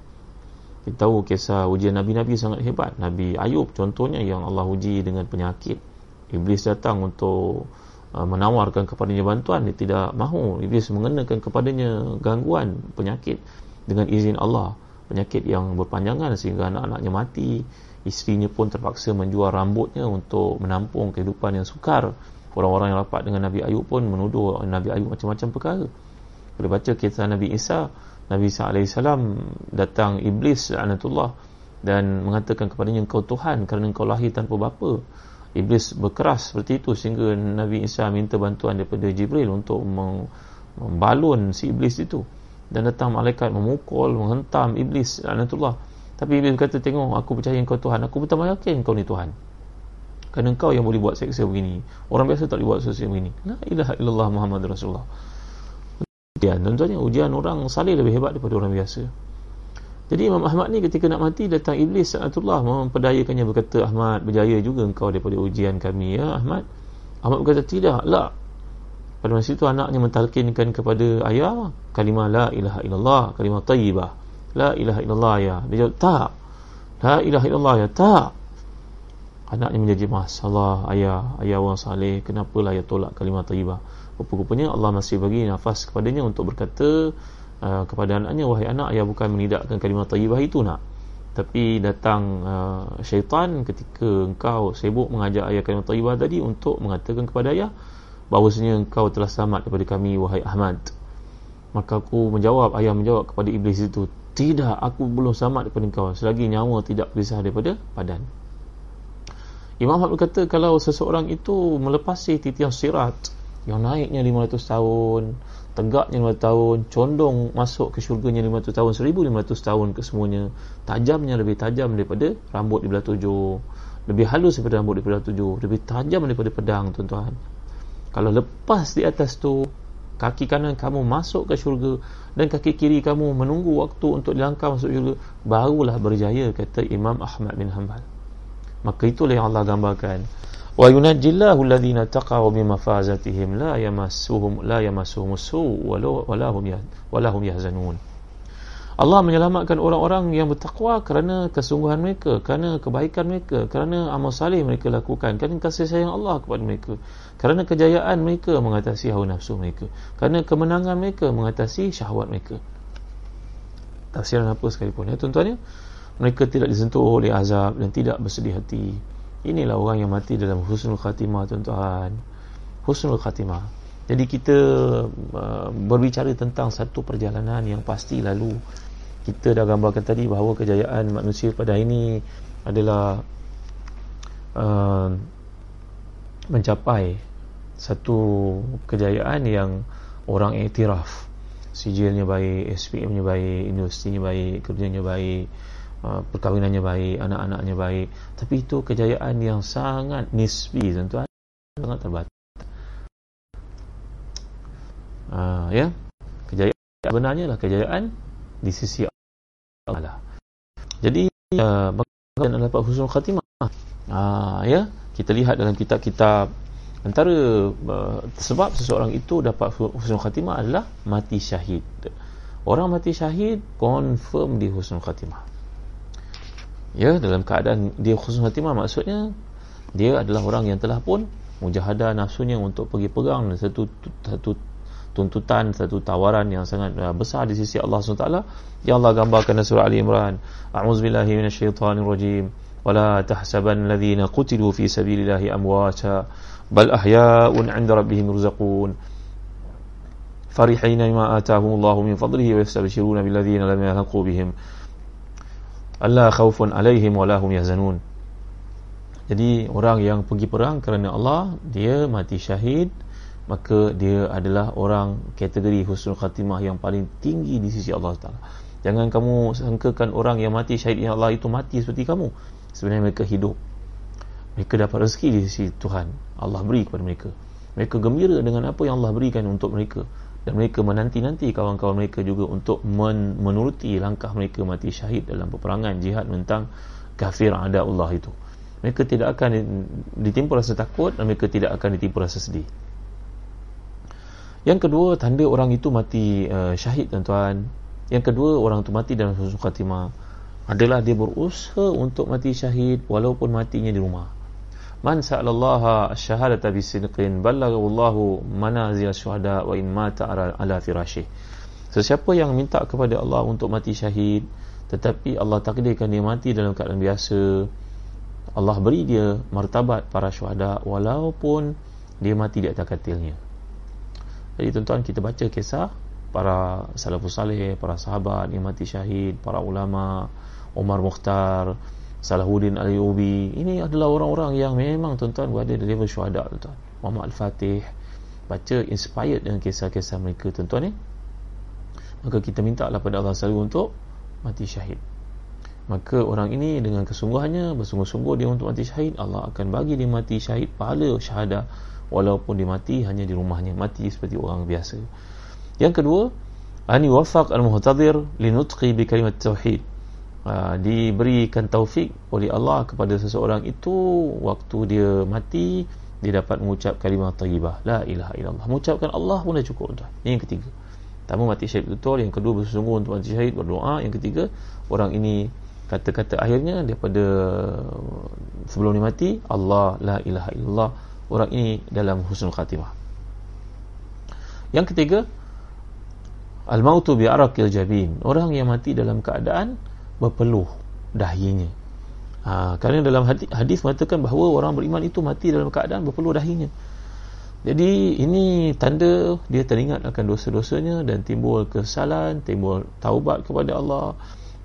Kita tahu kisah ujian Nabi-Nabi sangat hebat. Nabi Ayub contohnya yang Allah uji dengan penyakit. Iblis datang untuk uh, menawarkan kepadanya bantuan. Dia tidak mahu. Iblis mengenakan kepadanya gangguan penyakit dengan izin Allah. Penyakit yang berpanjangan sehingga anak-anaknya mati isterinya pun terpaksa menjual rambutnya untuk menampung kehidupan yang sukar. Orang-orang yang rapat dengan Nabi Ayub pun menuduh Nabi Ayub macam-macam perkara. Boleh baca kisah Nabi Isa Nabi Isa AS datang Iblis Anatullah dan mengatakan kepadanya engkau Tuhan kerana engkau lahir tanpa bapa. Iblis berkeras seperti itu sehingga Nabi Isa minta bantuan daripada Jibril untuk membalun si Iblis itu. Dan datang malaikat memukul, menghentam Iblis Anatullah tapi Iblis kata tengok aku percaya engkau Tuhan. Aku betul yakin engkau ni Tuhan. Kerana engkau yang boleh buat seksa begini. Orang biasa tak boleh buat seksa begini. La ilaha illallah Muhammad Rasulullah. Ujian. Tentunya ujian orang salih lebih hebat daripada orang biasa. Jadi Imam Ahmad ni ketika nak mati Datang Iblis Sa'atullah Memperdayakannya. Berkata Ahmad berjaya juga engkau daripada ujian kami ya Ahmad. Ahmad berkata tidak lah pada masa itu anaknya mentalkinkan kepada ayah kalimah la ilaha illallah kalimah tayyibah la ilaha illallah ya. Dia jawab tak. La ilaha illallah ya. Tak. Anaknya menjadi masalah ayah ayah orang saleh kenapalah ayah tolak kalimah tayyibah? Rupa-rupanya Allah masih bagi nafas kepadanya untuk berkata uh, kepada anaknya wahai anak ayah bukan menidakkan kalimah tayyibah itu nak. Tapi datang uh, syaitan ketika engkau sibuk mengajak ayah kalimah tayyibah tadi untuk mengatakan kepada ayah bahawasanya engkau telah selamat daripada kami wahai Ahmad. Maka aku menjawab ayah menjawab kepada iblis itu tidak aku belum selamat daripada engkau. Selagi nyawa tidak berpisah daripada badan. Imam Ahmad berkata kalau seseorang itu melepasi titian sirat yang naiknya 500 tahun tegaknya 500 tahun condong masuk ke syurganya 500 tahun 1500 tahun ke semuanya tajamnya lebih tajam daripada rambut di belah tujuh. Lebih halus daripada rambut di belah tujuh. Lebih tajam daripada pedang tuan-tuan. Kalau lepas di atas tu kaki kanan kamu masuk ke syurga dan kaki kiri kamu menunggu waktu untuk dilangkah masuk syurga barulah berjaya kata Imam Ahmad bin Hanbal. Maka itulah yang Allah gambarkan. Wa yunajjillahu alladhina taqaw bi mafazatihim la yamassuhum la yamassuhum su wala hum wala hum yahzanun Allah menyelamatkan orang-orang yang bertakwa kerana kesungguhan mereka, kerana kebaikan mereka, kerana amal salih mereka lakukan, kerana kasih sayang Allah kepada mereka, kerana kejayaan mereka mengatasi hawa nafsu mereka, kerana kemenangan mereka mengatasi syahwat mereka. Tafsiran apa sekalipun ya tuan-tuan ya. Mereka tidak disentuh oleh azab dan tidak bersedih hati. Inilah orang yang mati dalam husnul khatimah tuan-tuan. Husnul khatimah. Jadi kita uh, berbicara tentang satu perjalanan yang pasti lalu kita dah gambarkan tadi bahawa kejayaan manusia pada hari ini adalah uh, mencapai satu kejayaan yang orang iktiraf sijilnya baik, SPM-nya baik, industrinya baik, kerjanya baik, uh, perkahwinannya baik, anak-anaknya baik. Tapi itu kejayaan yang sangat nisbi, tuan-tuan, sangat terbatas. Uh, ya, kejayaan sebenarnya lah kejayaan di sisi Allah. Jadi uh, bagaimana dapat husnul khatimah? Uh, ya, kita lihat dalam kitab-kitab antara uh, sebab seseorang itu dapat husnul khatimah adalah mati syahid. Orang mati syahid confirm di husnul khatimah. Ya, dalam keadaan dia husnul khatimah maksudnya dia adalah orang yang telah pun mujahadah nafsunya untuk pergi perang dan satu satu tuntutan satu tawaran yang sangat uh, besar di sisi Allah SWT yang Allah gambarkan surah Ali Imran a'udzubillahi minasyaitonirrajim wala tahsaban alladhina qutilu fi sabilillahi amwata bal ahya'un 'inda rabbihim yurzaqun. Farihina bima atahum Allah min fadlihi wa yastabshiruna billadhina lam yalhaqu bihim. Alla khawfun 'alaihim wa lahum jadi orang yang pergi perang kerana Allah dia mati syahid maka dia adalah orang kategori husnul khatimah yang paling tinggi di sisi Allah Taala. Jangan kamu sangkakan orang yang mati syahid yang Allah itu mati seperti kamu. Sebenarnya mereka hidup. Mereka dapat rezeki di sisi Tuhan. Allah beri kepada mereka. Mereka gembira dengan apa yang Allah berikan untuk mereka dan mereka menanti-nanti kawan-kawan mereka juga untuk men- menuruti langkah mereka mati syahid dalam peperangan jihad tentang kafir ada Allah itu. Mereka tidak akan ditimpa rasa takut dan mereka tidak akan ditimpa rasa sedih. Yang kedua, tanda orang itu mati uh, syahid tuan-tuan. Yang kedua, orang itu mati dalam husnul khatimah adalah dia berusaha untuk mati syahid walaupun matinya di rumah. Man sa'alallaha syahadata bisidqin ballaghallahu manazil syuhada wa in mata ala firashih. Sesiapa yang minta kepada Allah untuk mati syahid tetapi Allah takdirkan dia mati dalam keadaan biasa Allah beri dia martabat para syuhada walaupun dia mati di atas katilnya. Jadi tuan-tuan kita baca kisah para salafus salih, para sahabat yang mati syahid, para ulama, Umar Mukhtar, Salahuddin Al-Yubi. Ini adalah orang-orang yang memang tuan-tuan berada di level syuhada tuan-tuan. Muhammad Al-Fatih. Baca inspired dengan kisah-kisah mereka tuan-tuan ni. Maka kita minta lah pada Allah selalu untuk mati syahid. Maka orang ini dengan kesungguhannya bersungguh-sungguh dia untuk mati syahid, Allah akan bagi dia mati syahid pahala syahadah walaupun dia mati hanya di rumahnya. Mati seperti orang biasa. Yang kedua ani wafaq al-muhtadir linutqi bi kalimat tauhid. Uh, diberikan taufik oleh Allah kepada seseorang itu waktu dia mati dia dapat mengucap kalimah tayyibah. La ilaha illallah. Mengucapkan Allah pun dah cukup tuan ini yang ketiga. Pertama mati syahid betul. Yang kedua bersungguh untuk mati syahid berdoa. Yang ketiga orang ini kata-kata akhirnya daripada sebelum dia mati Allah la ilaha illallah orang ini dalam husnul khatimah. Yang ketiga al-mautu bi araqil jabin. Orang yang mati dalam keadaan berpeluh dahinya. Ha, kerana dalam hadis, hadis mengatakan bahawa orang beriman itu mati dalam keadaan berpeluh dahinya. Jadi ini tanda dia teringat akan dosa-dosanya dan timbul kesalahan timbul taubat kepada Allah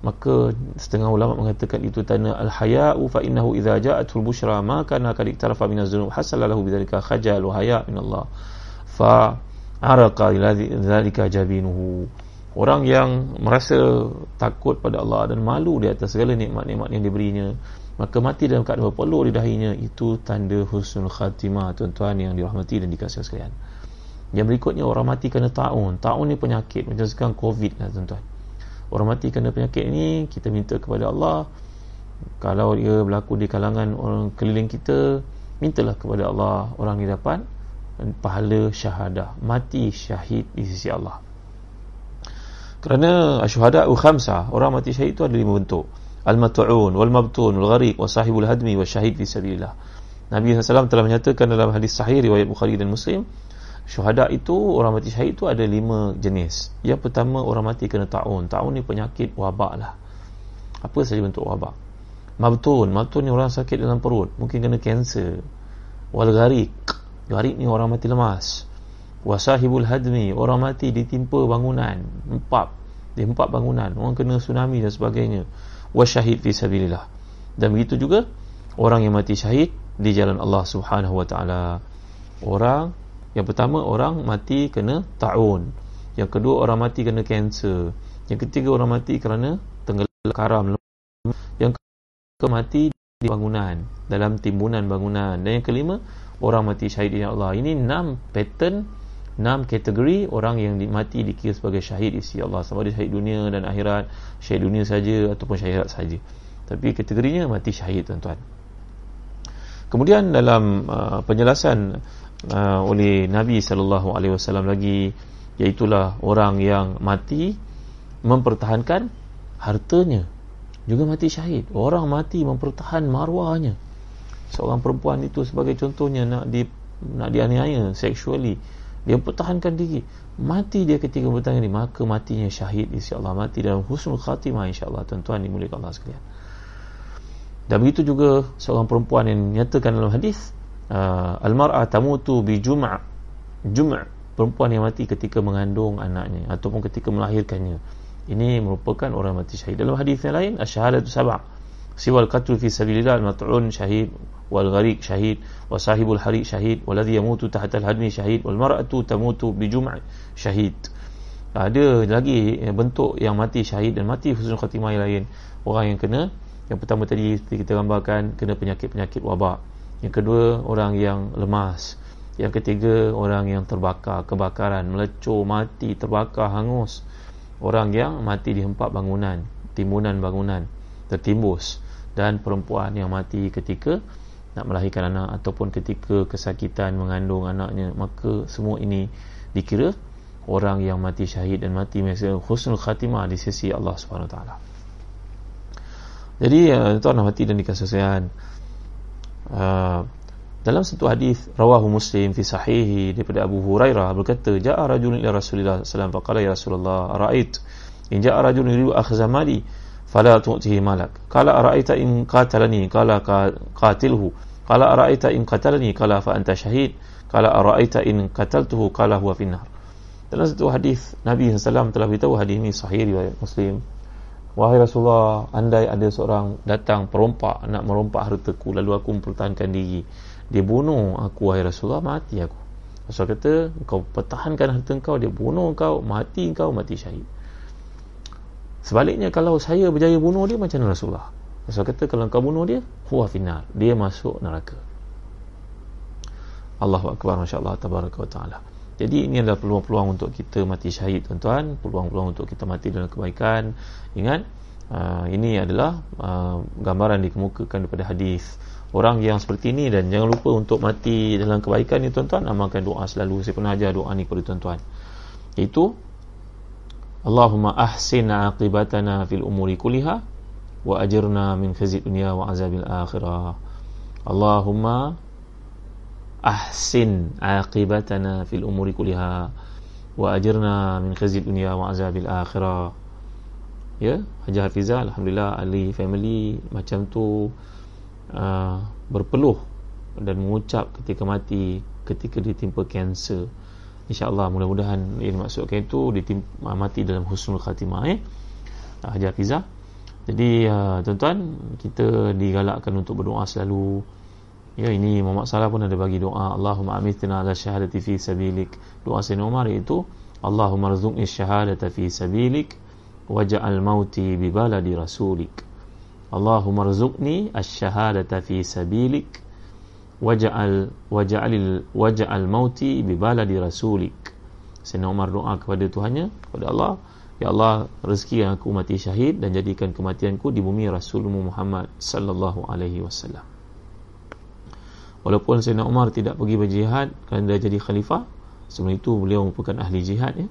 maka setengah ulama mengatakan itu tanda al-haya'u fa innahu idza ja'atul bushra ma kana kad iktarafa min az-zunub hasala lahu bidzalika khajal wa haya' min Allah. Fa araqa dzalika jabinuhu. Orang yang merasa takut pada Allah dan malu di atas segala nikmat-nikmat yang diberinya maka mati dalam keadaan berpeluh di dahinya itu tanda husnul khatimah tuan-tuan yang dirahmati dan dikasihi sekalian. Yang berikutnya orang mati kerana taun. Taun ni penyakit macam sekarang covid lah tuan-tuan orang mati kerana penyakit ini kita minta kepada Allah. Kalau dia berlaku di kalangan orang keliling kita mintalah kepada Allah orang ini dapat pahala syahadah mati syahid di sisi Allah. Kerana asyuhada khamsah orang mati syahid itu ada lima bentuk. Al-mat'un wal mabtun wal gharik wa sahibul hadmi wa syahid fi sabilillah. Nabi SAW telah menyatakan dalam hadis sahih riwayat Bukhari dan Muslim syuhada itu orang mati syahid itu ada lima jenis. Yang pertama orang mati kena ta'un. Ta'un ni penyakit wabak lah. Apa saja bentuk wabak. Mabtun. Mabtun ni orang sakit dalam perut. Mungkin kena kanser. Wal gharik. Gharik ni orang mati lemas. Wasahibul hadmi. Orang mati ditimpa bangunan. Empat. Di empat bangunan. Orang kena tsunami dan sebagainya. Wasyahid fi sabilillah. Dan begitu juga orang yang mati syahid di jalan Allah Subhanahu wa taala. Orang yang pertama orang mati kena ta'un. Yang kedua orang mati kena kanser. Yang ketiga orang mati kerana tenggelam karam. Yang keempat mati di bangunan, dalam timbunan bangunan. Dan yang kelima orang mati syahid di Allah. Ini enam pattern, enam kategori orang yang mati dikira sebagai syahid isi Allah. Sama ada syahid dunia dan akhirat, syahid dunia saja ataupun syahid saja. Tapi kategorinya mati syahid tuan-tuan. Kemudian dalam uh, penjelasan uh, oleh Nabi sallallahu alaihi wasallam lagi iaitu orang yang mati mempertahankan hartanya. Juga mati syahid. Orang mati mempertahan marwahnya. Seorang perempuan itu sebagai contohnya nak di nak dianiaya sexually dia pertahankan diri. Mati dia ketika bertanya ini maka matinya syahid insyaallah. Mati dalam husnul khatimah insyaallah. Tuan-tuan dimuliakan Allah sekalian. Dan begitu juga seorang perempuan yang nyatakan dalam hadis uh, almar'a tamutu bi jum' jum' perempuan yang mati ketika mengandung anaknya ataupun ketika melahirkannya. Ini merupakan orang mati syahid. Dalam hadis yang lain asyhadatu sab'a. Siwal qatl fi sabilillah al-mat'un syahid wal gharik syahid wa sahibul harik syahid waladhi yamutu tahta al-hadmi syahid wal mar'atu tamutu bi jum' syahid. Ada lagi bentuk yang mati syahid dan mati husnul khatimah yang lain. Orang yang kena yang pertama tadi kita gambarkan kena penyakit-penyakit wabak yang kedua orang yang lemas. Yang ketiga orang yang terbakar. Kebakaran melecur mati terbakar hangus. Orang yang mati di empat bangunan timbunan bangunan tertimbus. Dan perempuan yang mati ketika nak melahirkan anak ataupun ketika kesakitan mengandung anaknya maka semua ini dikira orang yang mati syahid dan mati masa husnul khatimah di sisi Allah taala. Jadi uh, tuan mati dan dikasih sayang Ah, dalam satu hadis rawahu muslim fi sahihi daripada Abu Hurairah berkata ja'a rajulun ila Rasulillah sallallahu alaihi wasallam ya Rasulullah ra'ait in ja'a rajulun yuridu akhza mali fala tu'tihi malak. Qala ara'aita in qatalani qala qatilhu. Qala ara'aita in qatalani qala fa anta shahid qala ara'aita in qataltuhu qala huwa finnar. Dalam satu hadis Nabi sallallahu telah beritahu hadis ini sahih riwayat Muslim Wahai Rasulullah, andai ada seorang datang perompak nak merompak hartaku lalu aku mempertahankan diri. Dia bunuh aku wahai Rasulullah, mati aku. Rasul kata, kau pertahankan harta kau, dia bunuh kau, mati kau, mati syahid. Sebaliknya kalau saya berjaya bunuh dia macam mana Rasulullah? Rasul kata kalau kau bunuh dia, huwa finnar. Dia masuk neraka. Allahu akbar masya-Allah tabaraka wa taala. Jadi ini adalah peluang-peluang untuk kita mati syahid tuan-tuan, peluang-peluang untuk kita mati dalam kebaikan. Ingat, uh, ini adalah uh, gambaran dikemukakan daripada hadis orang yang seperti ini. Dan jangan lupa untuk mati dalam kebaikan ni tuan-tuan. Amalkan doa selalu. Saya pernah ajar doa ni kepada tuan-tuan. Itu Allahumma ahsin aqibatana fil umuri kulliha wa ajirna min khizyi dunya wa azabil akhirah. Allahumma ahsin aqibatana fil umuri kulliha wa ajirna min khizyi dunya wa azabil akhirah. Ya Haji Hafizah Alhamdulillah ahli family macam tu uh, berpeluh dan mengucap ketika mati ketika ditimpa kanser. insyaAllah mudah-mudahan yang dimaksudkan itu ditimpa, uh, mati dalam husnul khatimah eh? Haji Hafizah jadi uh, tuan-tuan kita digalakkan untuk berdoa selalu ya ini Muhammad Salah pun ada bagi doa Allahumma amithna ala syahadati fi sabilik. Doa Sayyidina Umar iaitu Allahumma rzuqni syahadata fi sabilik waj'al mauti bi baladi rasulik. Allahumma rzuqni asy-syahadata fi sabilik waj'al waj'al waj'al mauti bi baladi rasulik. Sayyidina Umar doa kepada Tuhannya kepada Allah Ya Allah rezeki aku mati syahid dan jadikan kematianku di bumi Rasulmu Muhammad sallallahu alaihi wasallam Walaupun Sayyidina Umar tidak pergi berjihad kerana dia jadi khalifah sebelum itu beliau merupakan ahli jihad ya.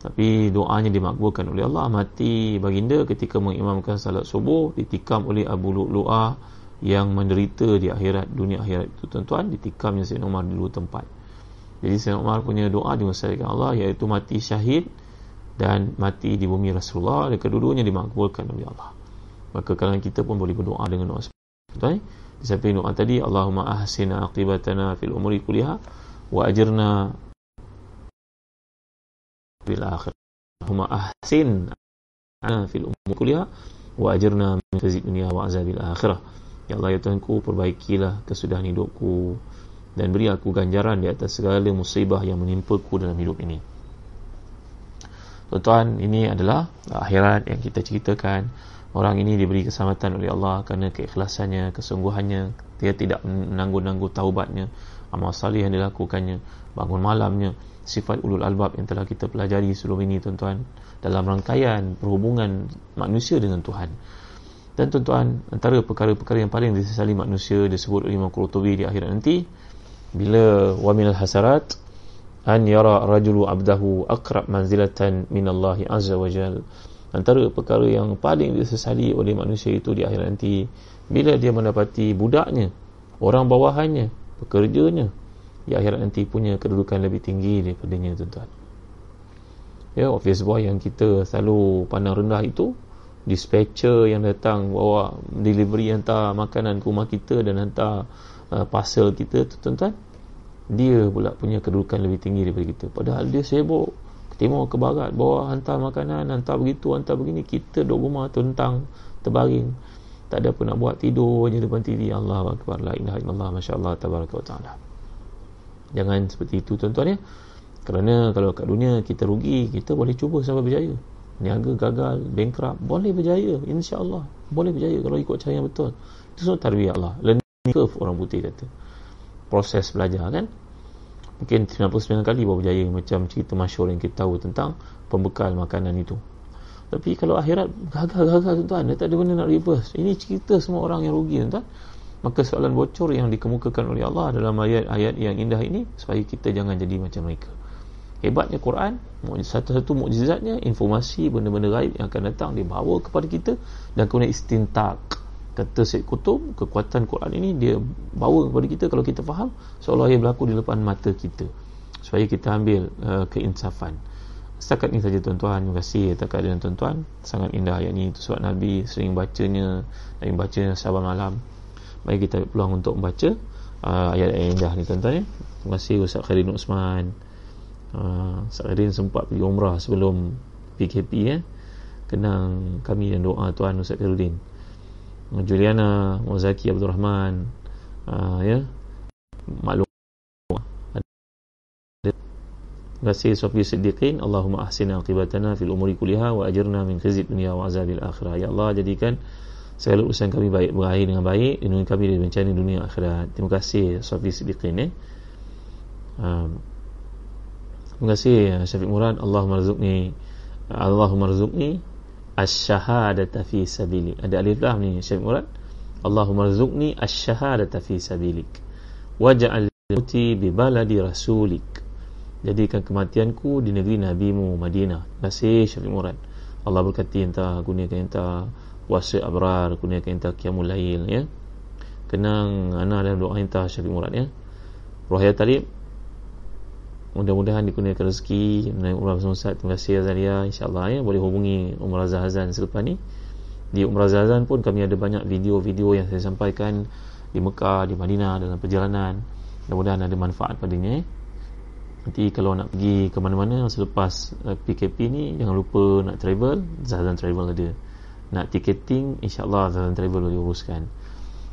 Tapi doanya dimakbulkan oleh Allah. Mati baginda ketika mengimamkan salat subuh ditikam oleh Abu Lu'lu'ah yang menderita di akhirat dunia akhirat itu tuan-tuan. Ditikamnya Sayyidina Umar di dua tempat. Jadi Sayyidina Umar punya doa dimusyaratkan Allah iaitu mati syahid dan mati di bumi Rasulullah. Dan kedua-duanya dimakbulkan oleh Allah. Maka kalau kita pun boleh berdoa dengan doa seperti itu di samping doa tadi Allahumma ahsina aqibatana fil umuri kulliha wa ajirna fil akhir. Allahumma ahsin fil umur kuliah wa ajirna min khizyi dunya wa azabil akhirah. Ya Allah ya Tuhanku perbaikilah kesudahan hidupku dan beri aku ganjaran di atas segala musibah yang menimpaku dalam hidup ini. Tuan-tuan, ini adalah akhirat yang kita ceritakan. Orang ini diberi keselamatan oleh Allah kerana keikhlasannya, kesungguhannya. Dia tidak menangguh-nangguh taubatnya, amal salih yang dilakukannya, bangun malamnya, sifat ulul albab yang telah kita pelajari sebelum ini tuan-tuan dalam rangkaian perhubungan manusia dengan Tuhan. Dan tuan-tuan antara perkara-perkara yang paling disesali manusia disebut oleh Imam Qurtubi di akhirat nanti bila wa minal hasarat an yara rajulu abdahu aqrab manzilatan min Allah azza wa jal antara perkara yang paling disesali oleh manusia itu di akhirat nanti bila dia mendapati budaknya orang bawahannya pekerjanya di akhirat nanti punya kedudukan lebih tinggi daripadanya tuan-tuan. Ya office boy yang kita selalu pandang rendah itu dispatcher yang datang bawa delivery hantar makanan ke rumah kita dan hantar uh, parcel kita tuan-tuan dia pula punya kedudukan lebih tinggi daripada kita. Padahal dia sibuk timur ke barat bawa hantar makanan hantar begitu hantar begini. Kita duduk rumah tentang terbaring. Tak ada apa nak buat tidur je depan TV Allah Akbar la ilaha illallah masyaallah tabaraka wa taala. Jangan seperti itu tuan-tuan ya. Kerana kalau kat dunia kita rugi kita boleh cuba sampai berjaya. Niaga gagal bankrupt boleh berjaya insya-Allah. Boleh berjaya kalau ikut cara yang betul. Itu semua tarbiyah Allah. Learning curve orang putih kata. Proses belajar kan mungkin 99 kali baru berjaya macam cerita masyhur yang kita tahu tentang pembekal makanan itu. Tapi kalau akhirat gagal-gagal tuan-tuan. Dia tak ada benda nak reverse. Ini cerita semua orang yang rugi tuan-tuan. Maka soalan bocor yang dikemukakan oleh Allah dalam ayat-ayat yang indah ini supaya kita jangan jadi macam mereka. Hebatnya Quran satu-satu mukjizatnya informasi benda-benda gaib yang akan datang dibawa kepada kita dan kemudian istintak kata Syed Kutub kekuatan Quran ini dia bawa kepada kita kalau kita faham seolah ia berlaku di depan mata kita supaya kita ambil uh, keinsafan setakat ini saja tuan-tuan terima kasih atas keadaan tuan-tuan sangat indah ayat ini itu sebab Nabi sering bacanya dan bacanya sahabat malam Mari kita peluang untuk membaca uh, ayat yang indah ni tuan-tuan ya. Terima kasih Ustaz Khairin Usman. Uh, Ustaz Khairin sempat pergi umrah sebelum PKP ya. Kenang kami dan doa tuan Ustaz Khairuddin. Juliana Mozaki Abdul Rahman uh, ya. Maklum. Kasih Sofi Siddiqin. Allahumma ahsina aqibatana fil umuri kuliha wa ajirna min khizid dunia wa azabil akhirah. Ya Allah jadikan segala urusan kami baik berakhir dengan baik lindungi kami dari bencana dunia akhirat. Terima kasih Sofi Siddiqin eh? um, terima kasih Syafiq Murad. Allahumma rizukni Allahumma rizukni asyahadata fi sabili ada alif lam ni Syafiq Murad? Allahumma rzuqni ash-shahadata fi sabilik. Waj'al mauti bi baladi rasulik. Jadikan kematianku di negeri nabimu Madinah masih Syafiq Murad. Allah berkati entah gunakan entah puasa abrar gunakan entah qiyamul lail ya. Kenang ana dalam doa entah Syafiq Murad ya. Rohaya Talib mudah-mudahan dikurniakan rezeki menaik umrah bersama Ustaz. Terima kasih Azalia. insyaAllah ya boleh hubungi Umrah Zahazan selepas ni. Di Umrah Zahazan pun kami ada banyak video-video yang saya sampaikan di Mekah, di Madinah dalam perjalanan. Mudah-mudahan ada manfaat padanya ya. nanti kalau nak pergi ke mana-mana selepas PKP ni jangan lupa nak travel. Zahazan Travel ada. Nak ticketing insyaAllah Zahazan Travel boleh uruskan.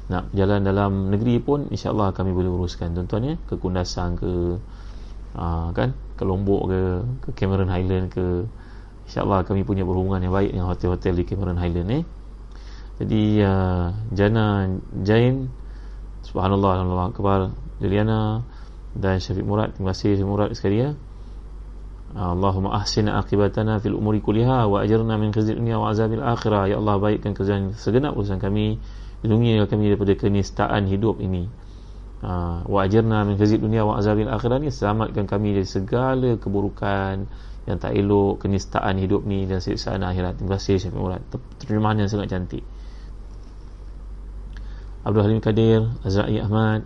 Nak jalan dalam negeri pun insyaAllah kami boleh uruskan. Tuan-tuan ya ke Kundasang ke uh, kan? Ke Lombok ke ke Cameron Highland ke. Insyaallah kami punya berhubungan yang baik dengan hotel-hotel di Cameron Highland eh jadi uh, Jana Jain subhanallah Allah akbar Juliana dan Syafiq Murad. Terima kasih Syafiq Murad sekali ya. Allahumma ahsina akibatana fil umuri kuliha wa ajarna min khizil dunia wa azabil akhirah. Ya Allah baikkan kerjaan segenap urusan kami lindungi kami daripada kenistaan hidup ini Ha, wa ajirna min khizid dunia wa azabil akhirat ni selamatkan kami dari segala keburukan yang tak elok kenistaan hidup ni dan siksaan akhirat. Terima kasih Syafiq Murad. Terjemahan yang sangat cantik. Abdul Halim Kadir Azra'i Ahmad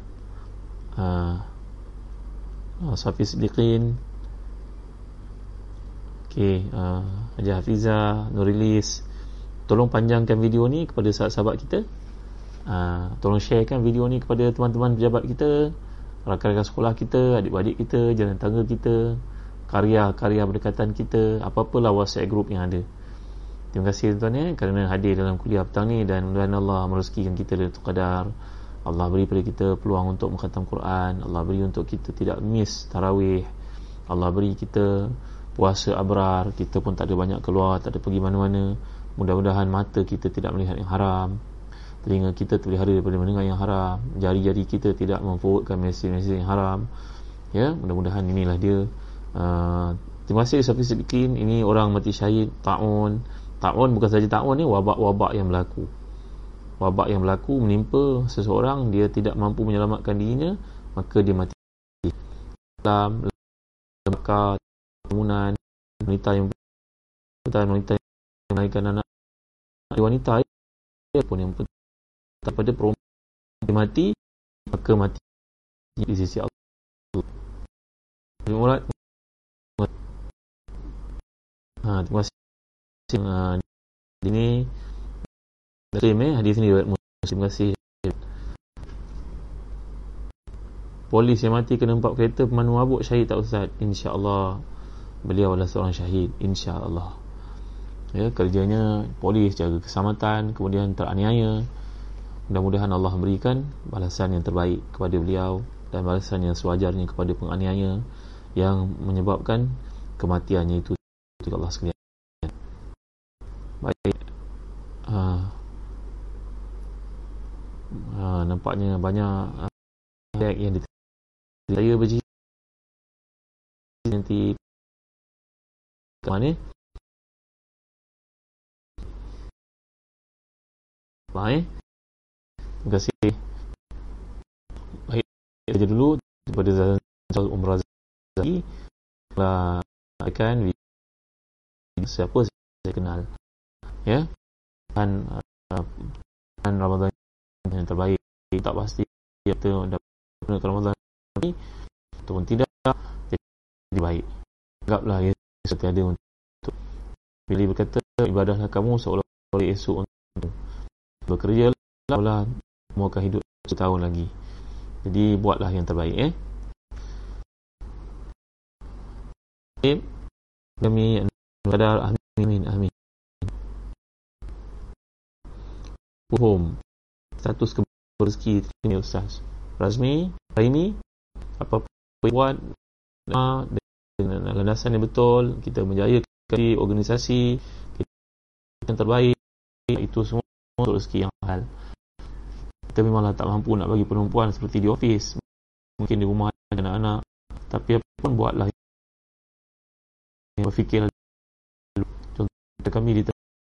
uh, Safi Siddiqin Okay, uh, Haji Hafiza, Nurilis. Tolong panjangkan video ni kepada sahabat-sahabat kita Ha, tolong sharekan video ni kepada teman-teman pejabat kita rakan-rakan sekolah kita adik-adik kita jalan tangga kita karya-karya berdekatan kita apa-apalah whatsapp group yang ada. Terima kasih tuan-tuan ya kerana hadir dalam kuliah petang ni dan mudah-mudahan Allah merezekikan kita dari qadar Allah beri pada kita peluang untuk mengkhatam Quran Allah beri untuk kita tidak miss tarawih Allah beri kita puasa abrar kita pun tak ada banyak keluar tak ada pergi mana-mana. Mudah-mudahan mata kita tidak melihat yang haram telinga kita terpelihara daripada mendengar yang haram. Jari-jari kita tidak memforwardkan mesej-mesej yang haram. Ya mudah-mudahan inilah dia. Uh, terima kasih Safi Sidikin ini orang mati syahid ta'un. Ta'un bukan saja ta'un ni wabak-wabak yang berlaku. Wabak yang berlaku menimpa seseorang dia tidak mampu menyelamatkan dirinya maka dia mati. Dalam lembaga bangunan wanita yang wanita yang melahirkan anak. Wanita pun yang penting kepada perempuan yang mati maka mati di sisi Allah. Murad ha, terima kasih. Uh, ini Muslim eh. Hadis ni riwayat Muslim. Terima kasih. Polis yang mati kena empat kereta pemandu mabuk syahid tak ustaz? Insyaallah beliau adalah seorang syahid. Insyaallah. Ya kerjanya polis jaga keselamatan kemudian teraniaya Mudah-mudahan Allah memberikan balasan yang terbaik kepada beliau dan balasan yang sewajarnya kepada penganiaya yang menyebabkan kematiannya itu kepada Allah sekalian. Baik. Uh, uh, nampaknya banyak uh, yang diterima. Saya berjaya nanti ke mana? Baik. Terima kasih. Baik, saja dulu daripada Zazal Umrah Zazali. Telah akan siapa saya kenal. Ya. Dan uh, dan Ramadan yang terbaik tak pasti kita dapat Ramadan ini ataupun tidak jadi baik. Anggaplah ya seperti ada untuk pilih berkata ibadahlah kamu seolah-olah esok untuk bekerja lah Kamu akan hidup setahun lagi? Jadi buatlah yang terbaik eh. Kami Kadar Amin Amin. Home Status keberski Terima Ustaz. Razmi Raimi Apa buat dengan landasan yang betul kita menjaya di organisasi kita yang terbaik itu semua untuk rezeki yang hal kita memanglah tak mampu nak bagi perempuan seperti di ofis. Mungkin di rumah anak-anak. Tapi apa pun buatlah. Berfikir contoh kami di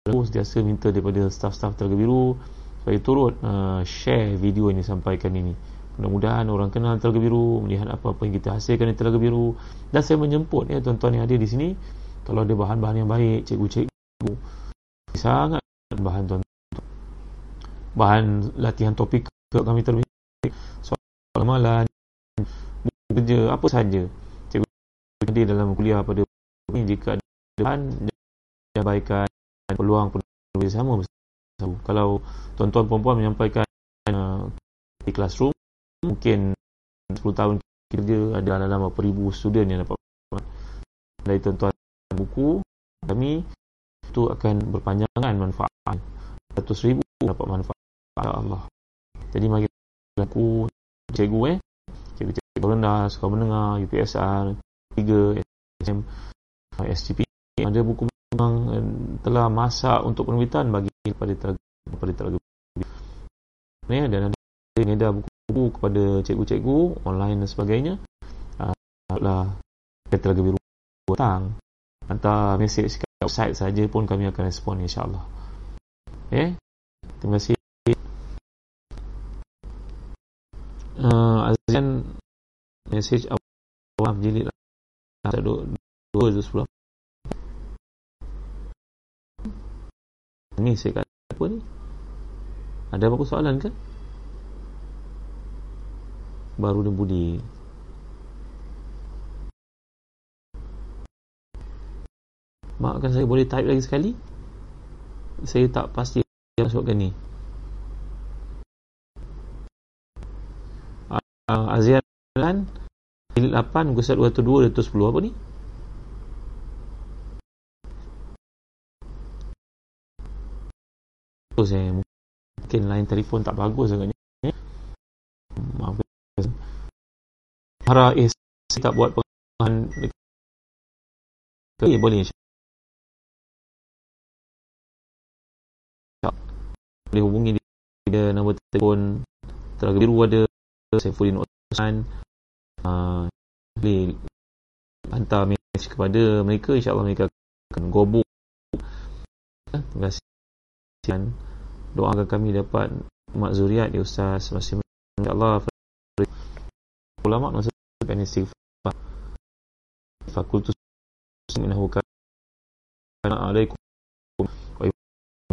terus biasa minta daripada staff-staff Telaga Biru supaya turut uh, share video yang disampaikan ini. Mudah-mudahan orang kenal Telaga Biru melihat apa-apa yang kita hasilkan di Telaga Biru. Dan saya menjemput ya tuan-tuan yang ada di sini. Kalau ada bahan-bahan yang baik cikgu-cikgu sangat bahan tuan bahan latihan topik kami terbaik soal amalan kerja apa saja cikgu ada dalam kuliah pada ini. Jika ada bahan menyampaikan peluang penulis sama kalau tuan-tuan perempuan menyampaikan uh, di classroom mungkin 10 tahun kerja ada dalam berapa ribu student yang dapat dari tuan-tuan buku kami itu akan berpanjangan manfaat. Ratus ribu dapat manfaat Allah. Jadi mari aku cikgu eh? Cikgu-cikgu rendah sekolah menengah UPSR 3 SM SCP ada buku memang eh, telah masak untuk penerbitan bagi pada telaga pada telaga ni dan ada ada buku-buku kepada cikgu-cikgu online dan sebagainya. Uh, lah telaga biru datang. Hantar mesej kat website saja pun kami akan respon insyaallah eh? Terima kasih uh, Azian mesej awam jilid ada dua dua sepuluh Ni saya kata apa ni? Ada apa soalan ke? Baru dan budi. Maafkan saya boleh type lagi sekali? Saya tak pasti masukkan ni. Uh, Azian Jilid 8 Muka 1 2 210 apa ni? bagus eh mungkin line telefon tak bagus agaknya. Maaf harap eh saya tak buat pengawasan okay, boleh. Boleh hubungi dia nombor telefon. Telaga biru ada Saifuddin Osman uh, boleh hantar mesej kepada mereka insyaAllah mereka akan gobok. Terima kasih. Doakan kami dapat mak zuriat ya ustaz masih Allah ulama masa kan istighfar. Fakultus minhu kana alaikum wa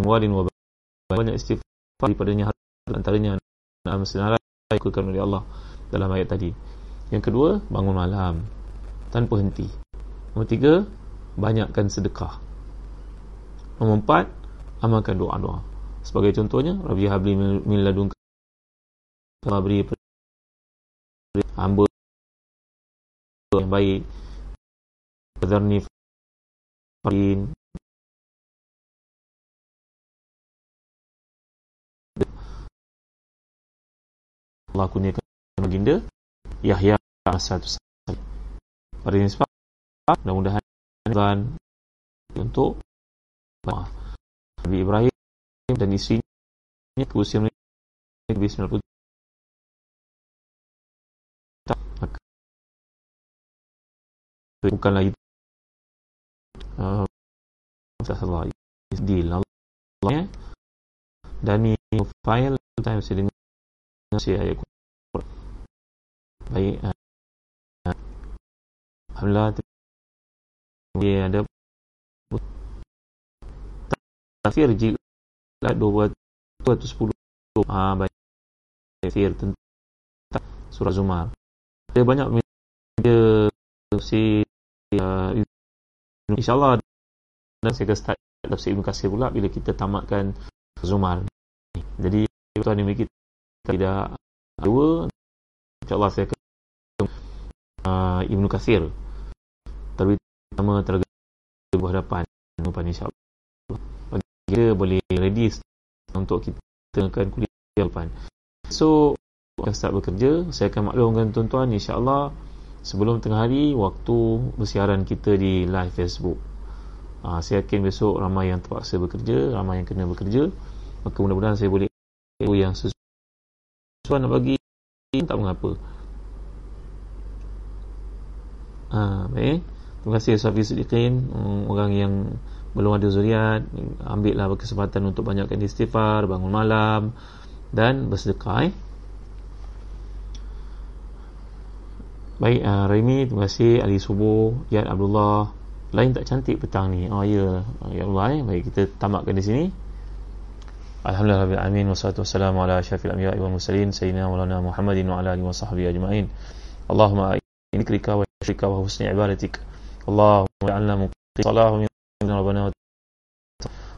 walin wa banyak istighfar daripadanya antaranya dalam senarai ikutkan oleh Allah dalam ayat tadi. Yang kedua bangun malam tanpa henti. Nombor tiga banyakkan sedekah. Nombor empat amalkan doa-doa. Sebagai contohnya, Rabbi Habli min ladun beri hamba yang baik Fadharni Farin Allah kurniakan baginda Yahya satu sahaja pada ini sebab mudah-mudahan untuk maaf Nabi Ibrahim dan isterinya ke usia mereka lebih 90 bukanlah itu uh, salah deal Allah dan ni file time saya dengar saya ayat baik uh, Alhamdulillah dia ada tafsir jilid 210 ah baik. Tafsir tentang surah zumar. Ada banyak media si uh, insyaallah dan saya start tafsir Ibn Kasir pula bila kita tamatkan zumar. Jadi tuan ini kita tidak dua. Insyaallah saya akan uh, Ibn Kasir terlebih pertama tergabung berhadapan insyaallah kita boleh ready untuk kita akan kuliah depan. So, kita start bekerja. Saya akan maklumkan tuan-tuan insyaAllah sebelum tengah hari waktu bersiaran kita di live Facebook. Ha, saya yakin besok ramai yang terpaksa bekerja, ramai yang kena bekerja. Maka mudah-mudahan saya boleh yang sesuai nak bagi tak mengapa. Ha, baik. Terima kasih Safi Sediqin, orang yang belum ada zuriat ambillah kesempatan untuk banyakkan istighfar bangun malam dan bersedekah eh? baik uh, Remy terima kasih. Ali Subuh Yad Abdullah. Lain tak cantik petang ni. Oh ya. Ya Allah eh? baik kita tamatkan di sini. Alhamdulillah Rabbil Alamin Wassalatu wassalamu ala syafil mursalin. Sayyidina Maulana Muhammadin wa ala alihi wa sahbihi ajma'in. Allahumma ذكرك وشرك وحسن عبادتك. اللهم اجعلنا مقيم صلاة من ربنا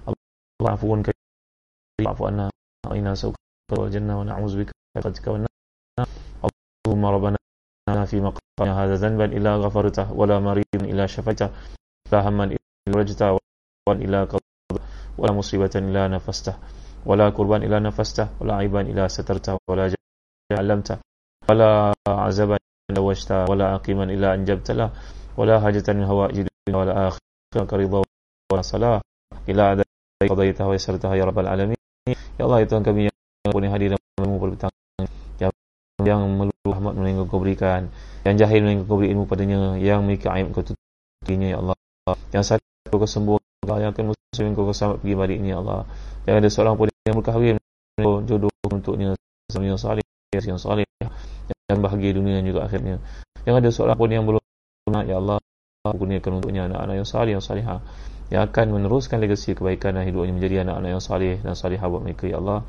اللهم عفوا كريم عفوا عنا وإنا سوك الجنة ونعوذ بك عبادتك والنار. اللهم ربنا في مقام هذا ذنبا إلا غفرته ولا مريض إلا شفيته. لا هما إلا رجته ولا إلا قضيته ولا مصيبة إلا نفسته ولا كربا إلا نفسته ولا عيبا إلا سترته ولا جهل علمته ولا عزبا إلا وجته ولا عقيما إلا أنجبت له ولا حاجة من هوائج الدنيا ولا آخرة رضا ولا صلاة إلا عدد قضيتها ويسرتها يا رب العالمين يا الله ya Tuhan kami yang punya hadir dan bertang yang yang meluruh rahmat yang kau berikan yang jahil yang kau beri ilmu padanya yang memiliki aib kau tutupinya ya Allah yang sakit kau sembuh yang akan muslim kau selamat pergi balik ni ya Allah yang ada seorang pun yang berkahwin jodoh untuknya suami yang salih yang salih yang bahagia dunia juga akhirnya. Yang ada seorang pun yang belum nak ya Allah kurniakan untuknya anak-anak yang salih yang salihah. Yang akan meneruskan legasi kebaikan dan hidupnya menjadi anak-anak yang salih dan salihah buat mereka ya Allah.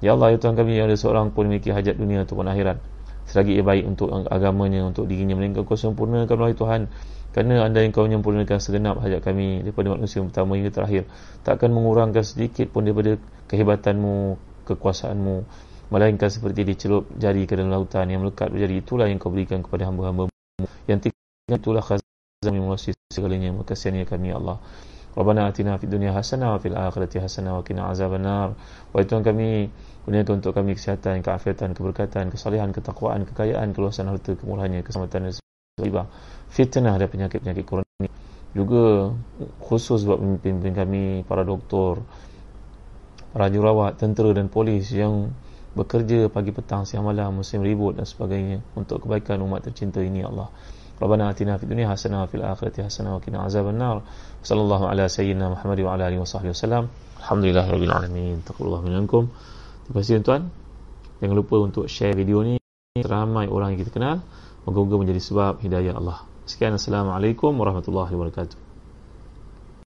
Ya Allah ya Tuhan kami yang ada seorang pun memiliki hajat dunia ataupun akhirat. Selagi ia baik untuk agamanya untuk dirinya melainkan kau sempurnakan melalui Tuhan. Kerana anda yang kau menyempurnakan segenap hajat kami daripada manusia yang pertama hingga terakhir takkan mengurangkan sedikit pun daripada kehebatanmu kekuasaanmu melainkan seperti dicelup jari ke dalam lautan yang melekat berjadi itulah yang kau berikan kepada hamba-hambamu yang tinggal itulah khazan yang menguasai segalanya makasihnya kami ya Allah Rabbana atina fid dunya hasanah wa fil akhirati hasanah wa qina azabannar. Wa Tuhan kami kurniakan untuk kami kesihatan, keafiatan, keberkatan, kesalehan, ketakwaan, kekayaan, keluasan harta, kemurahannya, keselamatan dan sebagainya. Fitnah dan penyakit-penyakit kronik. Juga khusus buat pemimpin kami, para doktor, para jurawat, tentera dan polis yang bekerja pagi petang siang malam musim ribut dan sebagainya untuk kebaikan umat tercinta ini ya Allah. ربنا آتنا في الدنيا حسنة وفي الآخرة حسنة وقنا عذاب النار صلى الله على سيدنا محمد وعلى آله وصحبه وسلم الحمد لله رب العالمين تقبل الله منكم terima kasih tuan jangan lupa untuk share video ni ramai orang yang kita kenal moga-moga menjadi sebab hidayah Allah sekian assalamualaikum warahmatullahi wabarakatuh